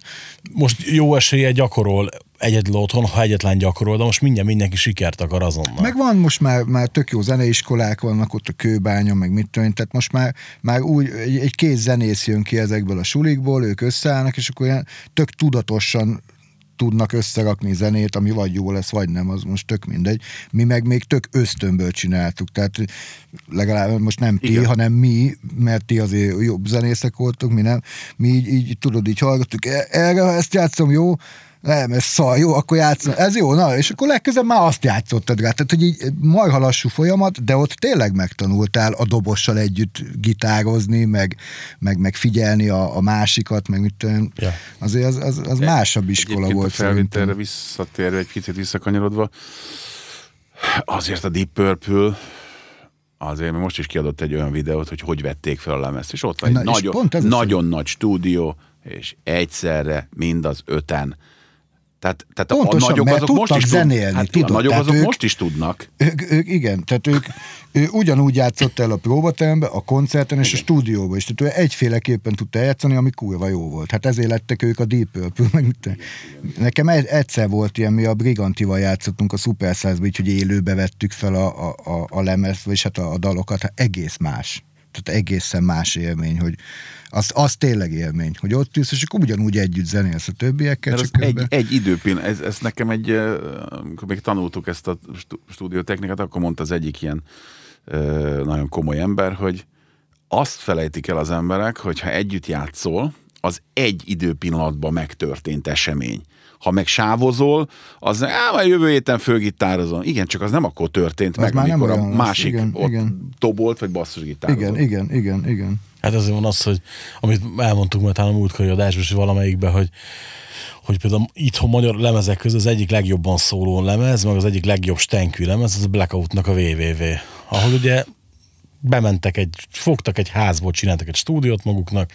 Most jó esélye gyakorol egyedül otthon, ha egyetlen gyakorol, de most mindjárt mindenki sikert akar azonnal. Meg van most már, már tök jó zeneiskolák vannak ott a kőbánya, meg mit tudom tehát most már, már úgy egy, egy kész zenész jön ki ezekből a sulikból, ők összeállnak, és akkor ilyen tök tudatosan tudnak összerakni zenét, ami vagy jó lesz, vagy nem, az most tök mindegy. Mi meg még tök ösztönből csináltuk, tehát legalább most nem ti, Igen. hanem mi, mert ti azért jobb zenészek voltok, mi nem. Mi így, így tudod, így hallgattuk, "E- erre, ha ezt játszom, jó, nem, ez szar, jó, akkor játszom. Ez jó, na, és akkor legközelebb már azt játszottad rá. Tehát, hogy így marha lassú folyamat, de ott tényleg megtanultál a dobossal együtt gitározni, meg, meg, meg figyelni a, a másikat, meg mit tudom. Ja. Azért az, az, az másabb iskola Egyébként volt a felvételre visszatérve, egy picit visszakanyarodva, azért a Deep Purple azért most is kiadott egy olyan videót, hogy hogy vették fel a lemezt, és ott van egy Na, nagyon, nagyon nagy stúdió, és egyszerre mind az öten. Tehát, tehát Pontosan, a nagyok mert azok most tudtak is tud- zenélni, hát tudod, a nagyok azok ők- most is tudnak. Ők, ők, igen, tehát ők ő ugyanúgy játszott el a próbaterembe, a koncerten és a stúdióban is. Tehát ő egyféleképpen tudta játszani, ami kurva jó volt. Hát ezért lettek ők a Deep Purple. Meg mit. Nekem egy, egyszer volt ilyen, mi a Brigantival játszottunk a Super Size-ba, így, hogy élőbe vettük fel a, a, a, a lemezt, vagyis hát a, a dalokat, hát egész más. Tehát egészen más élmény, hogy az, az tényleg élmény, hogy ott ülsz, és akkor ugyanúgy együtt zenélsz a többiekkel, Mert csak egy, egy időpillanat, ez, ez nekem egy, amikor még tanultuk ezt a stú- stúdiótechnikát, akkor mondta az egyik ilyen nagyon komoly ember, hogy azt felejtik el az emberek, hogy ha együtt játszol, az egy időpillanatban megtörtént esemény. Ha meg sávozol, az á, majd jövő héten fölgitározom. Igen, csak az nem akkor történt Az meg, már nem amikor a olyan lesz. másik Igen, ott igen. dobolt, vagy basszusgitározott. Igen, igen, igen, igen. Hát ezért van az, hogy amit elmondtuk már talán a múltkori adásban, és valamelyikben, hogy hogy például itthon magyar lemezek közül az egyik legjobban szóló lemez, meg az egyik legjobb stenkű lemez, az a Blackoutnak a WWW. Ahol ugye bementek egy, fogtak egy házból, csináltak egy stúdiót maguknak,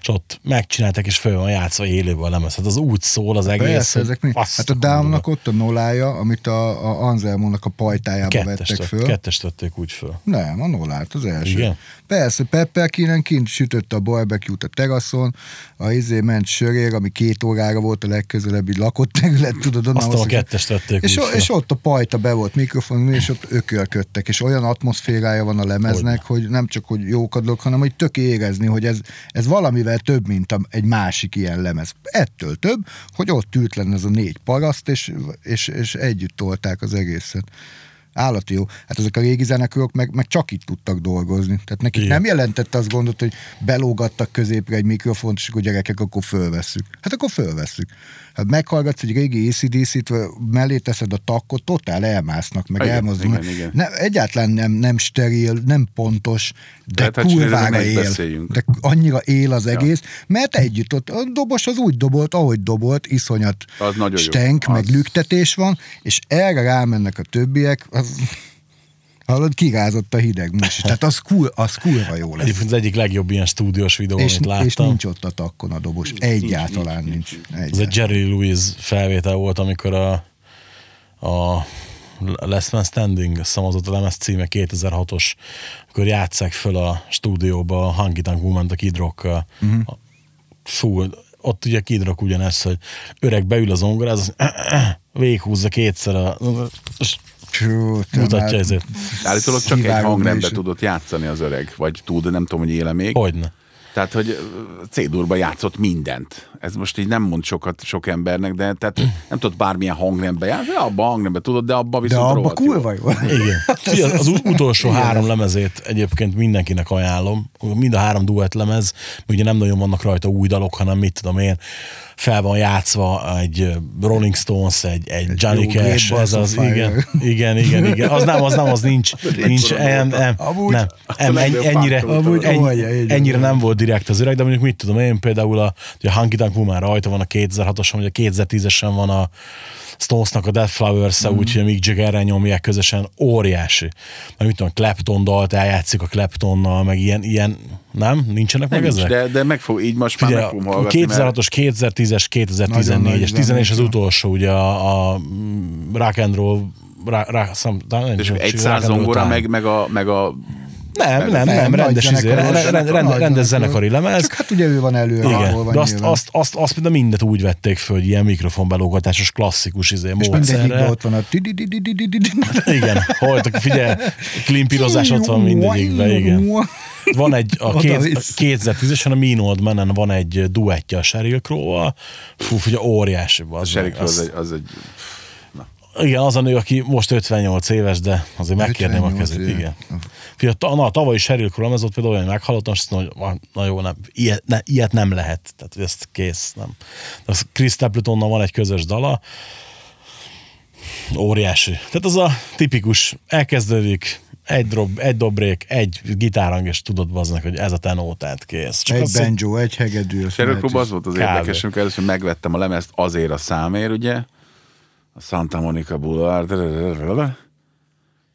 és ott megcsinálták, és föl van játszva élőben a lemez. Hát az úgy szól az egész. Persze, ezek mi? Hát a Downnak ott a nolája, amit a, a Anselmónak a pajtájába kettest, vettek tett- föl. kettest tették úgy föl. Nem, a nollát, az első. Igen? Persze, Pepper Keenan kint sütötte a barbecue-t a teraszon, a izé ment sörér, ami két órára volt a legközelebbi lakott terület, tudod, onnan Aztán a kettest tették és, és ott a pajta be volt mikrofon, és ott ökölködtek, és olyan atmoszférája van a lemeznek, hogy nem csak, hogy jók dolgok, hanem hogy tök érezni, hogy ez, ez valamivel több, mint a, egy másik ilyen lemez. Ettől több, hogy ott ült lenne ez a négy paraszt, és, és, és együtt tolták az egészet. Állati jó. Hát ezek a régi zenekörök meg, meg csak itt tudtak dolgozni. Tehát nekik Igen. nem jelentette azt gondot, hogy belógattak középre egy mikrofont, és akkor gyerekek, akkor fölvesszük. Hát akkor fölvesszük. Hát meghallgatsz egy régi ACDC-t, mellé teszed a takkot, totál elmásznak, meg elmozdulnak. Ne, egyáltalán nem, nem steril, nem pontos, de Tehát, hát csináljuk, kurvára él. beszéljünk. De annyira él az egész, mert együtt ott a dobos az úgy dobolt, ahogy dobolt, iszonyat Az nagyon jó. stenk, Az- meg lüktetés van, és erre rámennek a többiek, az, hallod, kirázott a hideg musi. Tehát az, kur, az kurva jó lesz. Egyébként az egyik legjobb ilyen stúdiós videó, És, amit láttam. és nincs ott a takkon a dobos. Egyáltalán nincs. nincs, Ez egy Egyáltalán. Jerry Lewis felvétel volt, amikor a, a Last Man Standing, azt hiszem az ott a lemez címe 2006-os, akkor játsszák föl a stúdióba a Hunky Tank Woman-t a Kid. Mhm. Uh-huh. Fú, ott ugye Kid Rock ugyanez, hogy öreg beül az zongoráz, az véghúzza kétszer a... és Te mutatja ezért. Állítólag csak egy hangrendbe tudott játszani az öreg, vagy tud, nem tudom, hogy éle még. Hogyne. Tehát, hogy C-durba játszott mindent. Ez most így nem mond sokat sok embernek, de tehát nem tudott bármilyen hangrendbe játszani, de abban a hangrendbe tudod, de abban De viszont abba rohadt jó. kurva jó. Igen. Fia, az utolsó három lemezét egyébként mindenkinek ajánlom. Mind a három duett lemez, ugye nem nagyon vannak rajta új dalok, hanem mit tudom én, fel van játszva egy Rolling Stones, egy, egy Johnny jó Cash, az, Fire. igen, igen, igen, igen. Az nem, az nem, az nincs, nincs, nem, nem, Amúgy- nem, legnagyobb ennyi, ennyire, Amúgy ennyire nem volt direkt az öreg, de mondjuk mit tudom én, például a, a Hunky Tank Woman rajta van a 2006-oson, vagy a 2010-esen van a Stonesnak a Death Flowers-e, mm. úgyhogy a Mick Jaggerrel nyomják közösen, óriási. Meg mit tudom, Clapton dalt eljátszik a Claptonnal, meg ilyen, ilyen nem? Nincsenek meg Nincs, ezek? de, de meg fog, így most már Figyelj, meg fogom hallgatni, mert 2006-os, 2010-es, Nagyon 2014-es, nagy 11 az utolsó, ugye a, a rock and roll, rock, rock, some, nem, és egy száz zongora, meg, meg, a, meg a nem, nem, nem, rendes, izé, rendes, zenekar, rendes, zenekari lemez. Csak hát ugye ő van elő, Igen, van de azt, nyilván. azt, azt, azt mind mindent úgy vették föl, hogy ilyen mikrofonbelógatásos klasszikus izé, És mindegyikben ott van a... Igen, hajtok, figyelj, klimpírozás ott van mindegyikben, igen. Van egy a, két, a 2010-esen a Mean Old Man-en van egy duettje a Sheryl Crow-val. Fú, ugye óriási. Az a Sheryl az, az, egy, az egy igen, az a nő, aki most 58 éves, de azért megkérném a 58 kezét, éve. igen. Fia, ta, na, tavaly Sheryl Crow ez ott például olyan meghallottam, azt mondom, hogy van- na jó, nem, ilyet, ne, ilyet nem lehet. Tehát hogy ezt kész, nem. De az Chris Stapletonnal van egy közös dala, óriási. Tehát az a tipikus, elkezdődik, egy, drob, egy dobrék, egy gitárhang, és tudod baznak, hogy ez a tenó, tehát kész. Csak Egy banjo, egy hegedű. Sheryl Crow az volt az érdekes, amikor először megvettem a lemezt azért a számért, ugye, a Santa Monica Boulevard,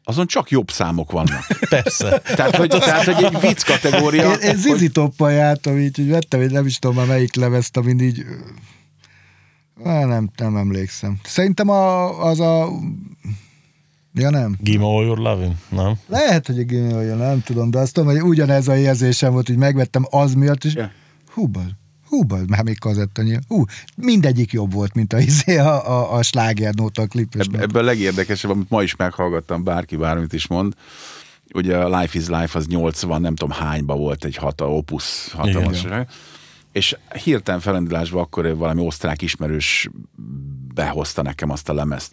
azon csak jobb számok vannak. Persze. Tehát, hogy, tehát, hogy egy vicc kategória. Én, én Zizi toppal jártam, így, hogy vettem egy, nem is tudom már melyik levezt, amin így... Nem, nem emlékszem. Szerintem a, az a... Ja nem. Give me all your loving, nem? Lehet, hogy egy olyan, nem tudom, de azt tudom, hogy ugyanez a érzésem volt, hogy megvettem az miatt, és Ja. hú, bal, hú, már még kazetta nyilván. Hú, mindegyik jobb volt, mint a, izé, a, a, a slágernóta a klipes. Ebb, ebből a legérdekesebb, amit ma is meghallgattam, bárki bármit is mond, ugye a Life is Life az 80, nem tudom hányba volt egy hata, opus hatalmas. És hirtelen felindulásban akkor valami osztrák ismerős behozta nekem azt a lemezt.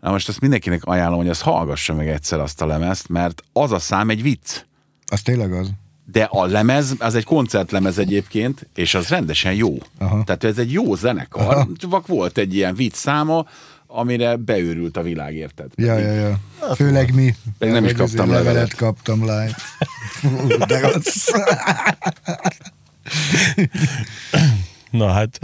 Na most ezt mindenkinek ajánlom, hogy azt hallgassa meg egyszer azt a lemezt, mert az a szám egy vicc. Az tényleg az. De a lemez, az egy koncertlemez egyébként, és az rendesen jó. Aha. Tehát ez egy jó zenekar. Csak volt egy ilyen vicc száma, amire beőrült a világ, érted? Ja, ja, ja. Főleg mi. Pedig nem is Meg kaptam azért levelet. kaptam live. Fú, de rossz. Na hát,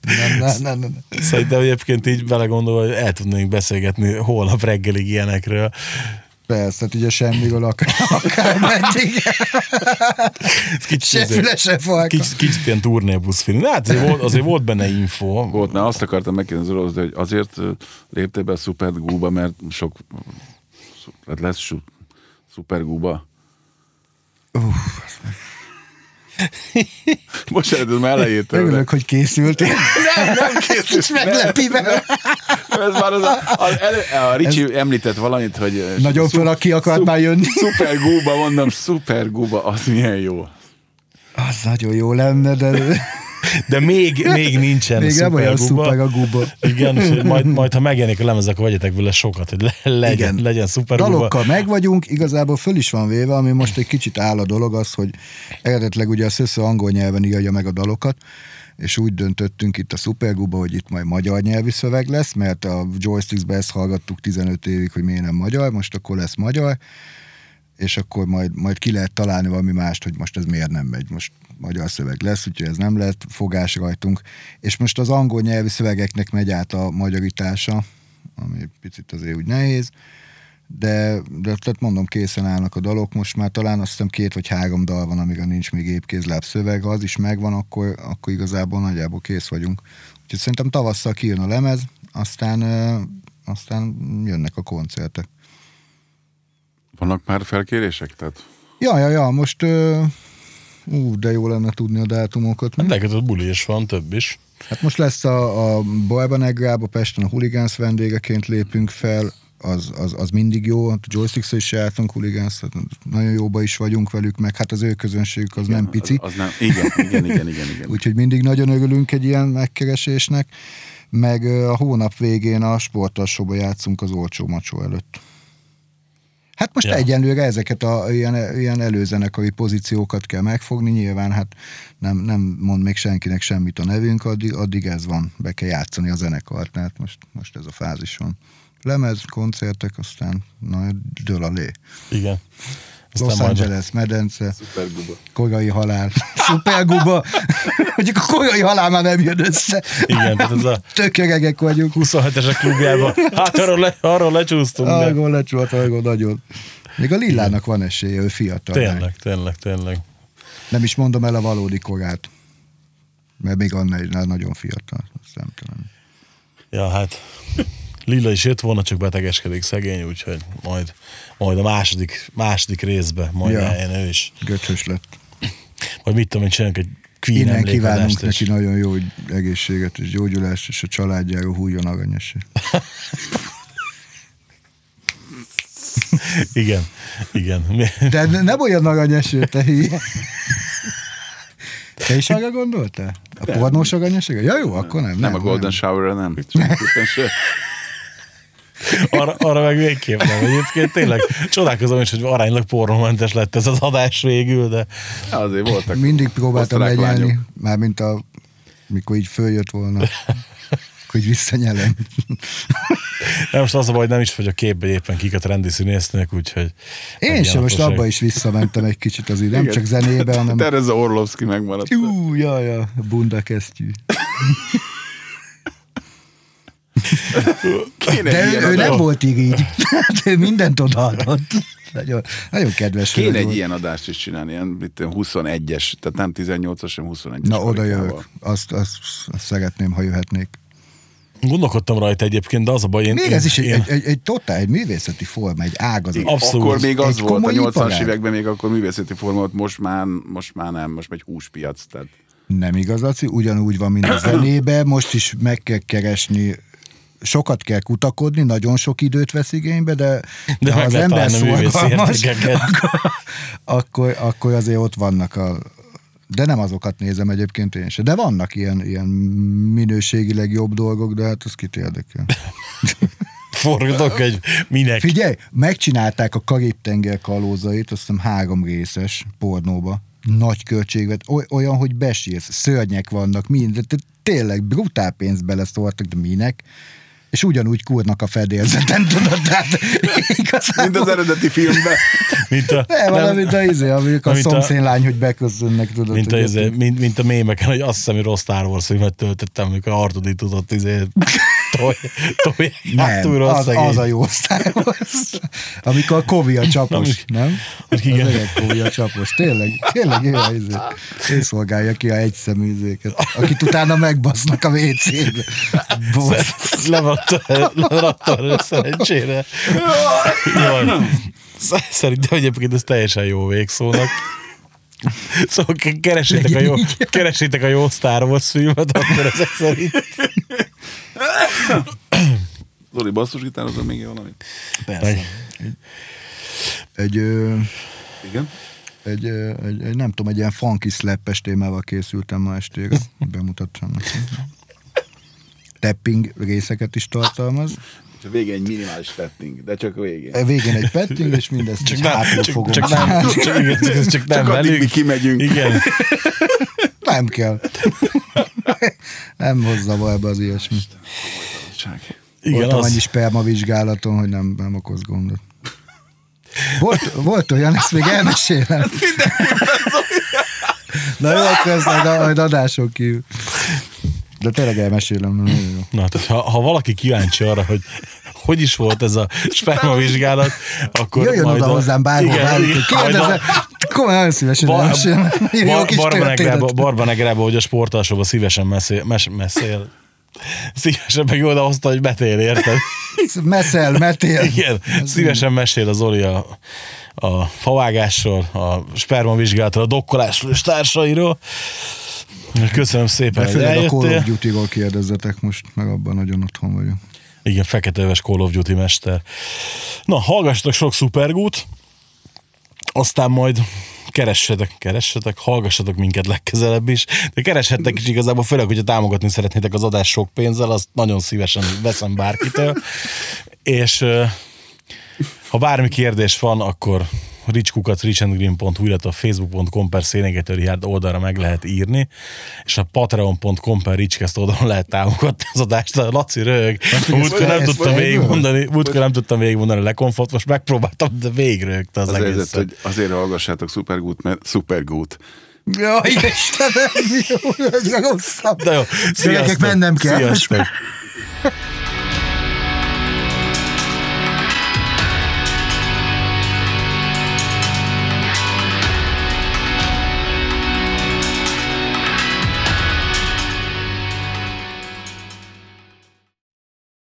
Nem, nem, nem, nem. szerintem egyébként így belegondolva, hogy el tudnénk beszélgetni holnap reggelig ilyenekről. Persze, hát ugye semmiről akár, akár meddig. Kicsit, Se azért- füle, se falka. kicsit, kicsit ilyen turnébusz film. Hát azért volt, azért volt benne info. Volt, mert azt akartam megkérdezni az hogy azért ö, léptél be a szupergúba, mert sok szu- hát lesz su, Most ez már elejétől. Örülök, hogy készültél. Nem, nem készült. Kicsit meglepi vele. Ez már az a, az elő, a Ricsi ez... említett valamit, hogy Nagyon föl, aki akart szu- már jönni. Szupergúba, mondom, szupergúba, az milyen jó. Az nagyon jó lenne, de De még, még nincsen még nem olyan szuper a guba. Igen, és majd, majd, ha megjelenik a lemez, akkor vegyetek vele sokat, hogy le, legyen, Igen. legyen szuperguba. Dalokkal meg vagyunk, igazából föl is van véve, ami most egy kicsit áll a dolog az, hogy eredetleg ugye a Szöszö angol nyelven írja meg a dalokat, és úgy döntöttünk itt a Superguba, hogy itt majd magyar nyelvi szöveg lesz, mert a Joysticks-be ezt hallgattuk 15 évig, hogy miért nem magyar, most akkor lesz magyar, és akkor majd, majd ki lehet találni valami mást, hogy most ez miért nem megy. Most magyar szöveg lesz, úgyhogy ez nem lett fogás rajtunk. És most az angol nyelvi szövegeknek megy át a magyarítása, ami picit azért úgy nehéz, de, de tehát mondom, készen állnak a dalok, most már talán azt hiszem két vagy három dal van, amire nincs még épkézláb szöveg, ha az is megvan, akkor, akkor igazából nagyjából kész vagyunk. Úgyhogy szerintem tavasszal kijön a lemez, aztán, aztán jönnek a koncertek. Vannak már felkérések? Tehát Ja, ja, ja, most ö, ú, de jó lenne tudni a dátumokat. Hát neked ott buli is van, több is. Hát most lesz a, a Bajba Negrába, Pesten a Hooligans vendégeként lépünk fel, az, az, az mindig jó, a joysticks is jártunk tehát nagyon jóba is vagyunk velük, meg hát az ő közönségük az nem pici, Az, az nem. Igen, igen, igen, igen. igen. úgyhogy mindig nagyon örülünk egy ilyen megkeresésnek, meg a hónap végén a sportalsóba játszunk az olcsó macsó előtt. Hát most Ja. egyenlőre ezeket a ilyen, ilyen előzenekari pozíciókat kell megfogni, nyilván hát nem, nem mond még senkinek semmit a nevünk, addig, addig ez van, be kell játszani a zenekart, tehát most, most ez a fázis van. Lemez, koncertek, aztán na, dől a lé. Igen. Aztán Los majd- Angeles, medence, Szupergúba. korai halál, szuperguba, mondjuk a korai halál már nem jön össze. Igen, tehát ez a Tök öregek vagyunk. 27-esek klubjában. Hát arról, le, arról lecsúsztunk, de Arról lecsúlt, arról nagyon. Még a Lillának van esélye, ő fiatal. tényleg, tényleg, tényleg. Nem is mondom el a valódi korát. Mert még annál nagyon fiatal. Azt nem tudom. Ja, hát Lilla is jött volna, csak betegeskedik szegény, úgyhogy majd, majd a második, második részbe majd Ja. eljön ő is. Göcsös lett. Vagy mit tudom én, csinálunk egy Queen Innen kívánunk neki nagyon jó egészséget és gyógyulást, és a családjáról hújjon aranyesé. Igen, igen. Mi- De ne- nem olyan aranyeső, te hülye. Te is arra gondoltál? A pornós aranyesére? Ja jó, akkor nem. Nem, a Golden nem. Shower-re nem. Arra, arra meg végképp nem. Egyébként tényleg csodálkozom is, hogy aránylag pornómentes lett ez az adás végül, de Azért voltak. Mindig próbáltam lányok. mármint a, mikor így följött volna, hogy így visszanyelem. nem most az a baj, hogy nem is vagy a képbe hogy éppen kik a trendi színésznők, úgyhogy... Én sem most abba is visszamentem egy kicsit az így, nem csak zenébe, hanem... Tereza Orlovsky megmaradt. Ú, jaj, jaj, bunda kesztyű. Kéne De ő, ő nem volt így így. Hát ő mindent odaadott. Nagyon, nagyon kedves. Kéne egy volt. ilyen adást is csinálni, ilyen mit tudom, 21-es, tehát nem 18-as, hanem 21-es. Na, oda jövök. Azt, azt, azt szeretném, ha jöhetnék. Gondolkodtam rajta egyébként, de az a baj, én... Még én, ez is egy, én, egy, egy, egy totál, egy művészeti forma, egy ágazat. Abszolút. Akkor még az Egy volt, a komoly 80-as iparág. években még akkor művészeti forma volt, most már, most már nem, most egy húspiac. Tehát Nem igaz, Laci, ugyanúgy van, mint a zenébe, most is meg kell keresni sokat kell kutakodni, nagyon sok időt vesz igénybe, de, De ha az ember szorgalmas, akkor, akkor, akkor azért ott vannak a de nem azokat nézem egyébként én sem. De vannak ilyen, ilyen minőségileg jobb dolgok, de hát az kit érdekel. forgatókönyv, minek? Figyelj, megcsinálták a Karib-tenger kalózait, azt hiszem három részes pornóba. Nagy költségvet, oly- olyan, hogy besírsz, szörnyek vannak, mind, de tényleg brutál pénzt beleszóltak, de minek? És ugyanúgy kurnak a fedélzeten, tudod, tehát igazából... Mint az eredeti filmben. Mint a, Nem, nem, mint a izé, amikor a a- szomszénlány, hogy beköszönnek, tudod. mint a, izé, mint, mint a mémeken, hogy azt hiszem, hogy rossz Star Wars filmet töltöttem, amikor Artudi tudott izé, toj, toj, hátul nem, az, szegény. az a jó Star Wars. Amikor a Kovi a csapos, Na, nem? hogy igen. Az öreg Kovi a csapos. Tényleg, tényleg ő, a izé. ő szolgálja ki a egyszemű izéket, akit utána megbasznak a WC-be. Levatta, levatta szerencsére. Jó. Szerintem egyébként ez teljesen jó végszónak. Szóval ke- keresétek a, jó, keresétek a jó Star Wars filmet, akkor ezek szerint. Zoli basszusgitározom még valamit? Persze. Egy, ö, Igen. egy, ö, egy, egy, nem tudom, egy ilyen funky slappes témával készültem ma estére. Bemutatom neki. Tapping részeket is tartalmaz. És a végén egy minimális tetting, de csak a végén. E Végén egy petting, és mindezt csak nem- hátul csak- fogom csak nem- csinálni. Csak, igen, csak, csak nem Csak velük. mi kimegyünk. Igen. Nem kell. nem hozza ebbe az ilyesmi. Igen, Voltam az, annyi sperma vizsgálaton, hogy nem, nem okoz gondot. Volt, volt olyan, ezt még elmesélem. Na jó, akkor ezt majd, majd adáson kívül. De tényleg elmesélem. Na, tehát ha, ha valaki kíváncsi arra, hogy hogy is volt ez a spermavizsgálat, akkor Jöjjön majd oda a, hozzám bárhol, igen, Kérdezze, komolyan nagyon szívesen Bar- elmesélem. Bar- Barbanegrába. Barbanegrába, hogy a sportalsóban szívesen messzél, mes, messzél. Szívesen meg oda hozta, hogy betél, érted? Meszel, metél. Igen, szívesen mesél az Oli a, a favágásról, a spermavizsgálatról, a dokkolásról és társairól. Köszönöm szépen, De hogy főleg a Call of eljöttél. Duty-ról kérdezzetek most, meg abban nagyon otthon vagyok. Igen, feketeves Call of Duty mester. Na, hallgassatok sok szupergút, aztán majd keressetek, keressetek, hallgassatok minket legközelebb is, de kereshettek is igazából, főleg, hogyha támogatni szeretnétek az adás sok pénzzel, azt nagyon szívesen veszem bárkitől. És ha bármi kérdés van, akkor richkukat richandgreen.hu, illetve a facebook.com per szénégetőrihárd oldalra meg lehet írni, és a patreon.com per richcast oldalon lehet támogatni az adást. A Laci röhög. Múltkor nem tudtam végigmondani, múltkor nem tudtam végigmondani a lekonfort, most megpróbáltam, de végigröhögte az, Az egészet. helyzet, hogy azért hallgassátok Supergood, mert Supergood. Jaj, Istenem, jó, ez rosszabb. De jó, Gyerekek, mennem kell. Sziasztok.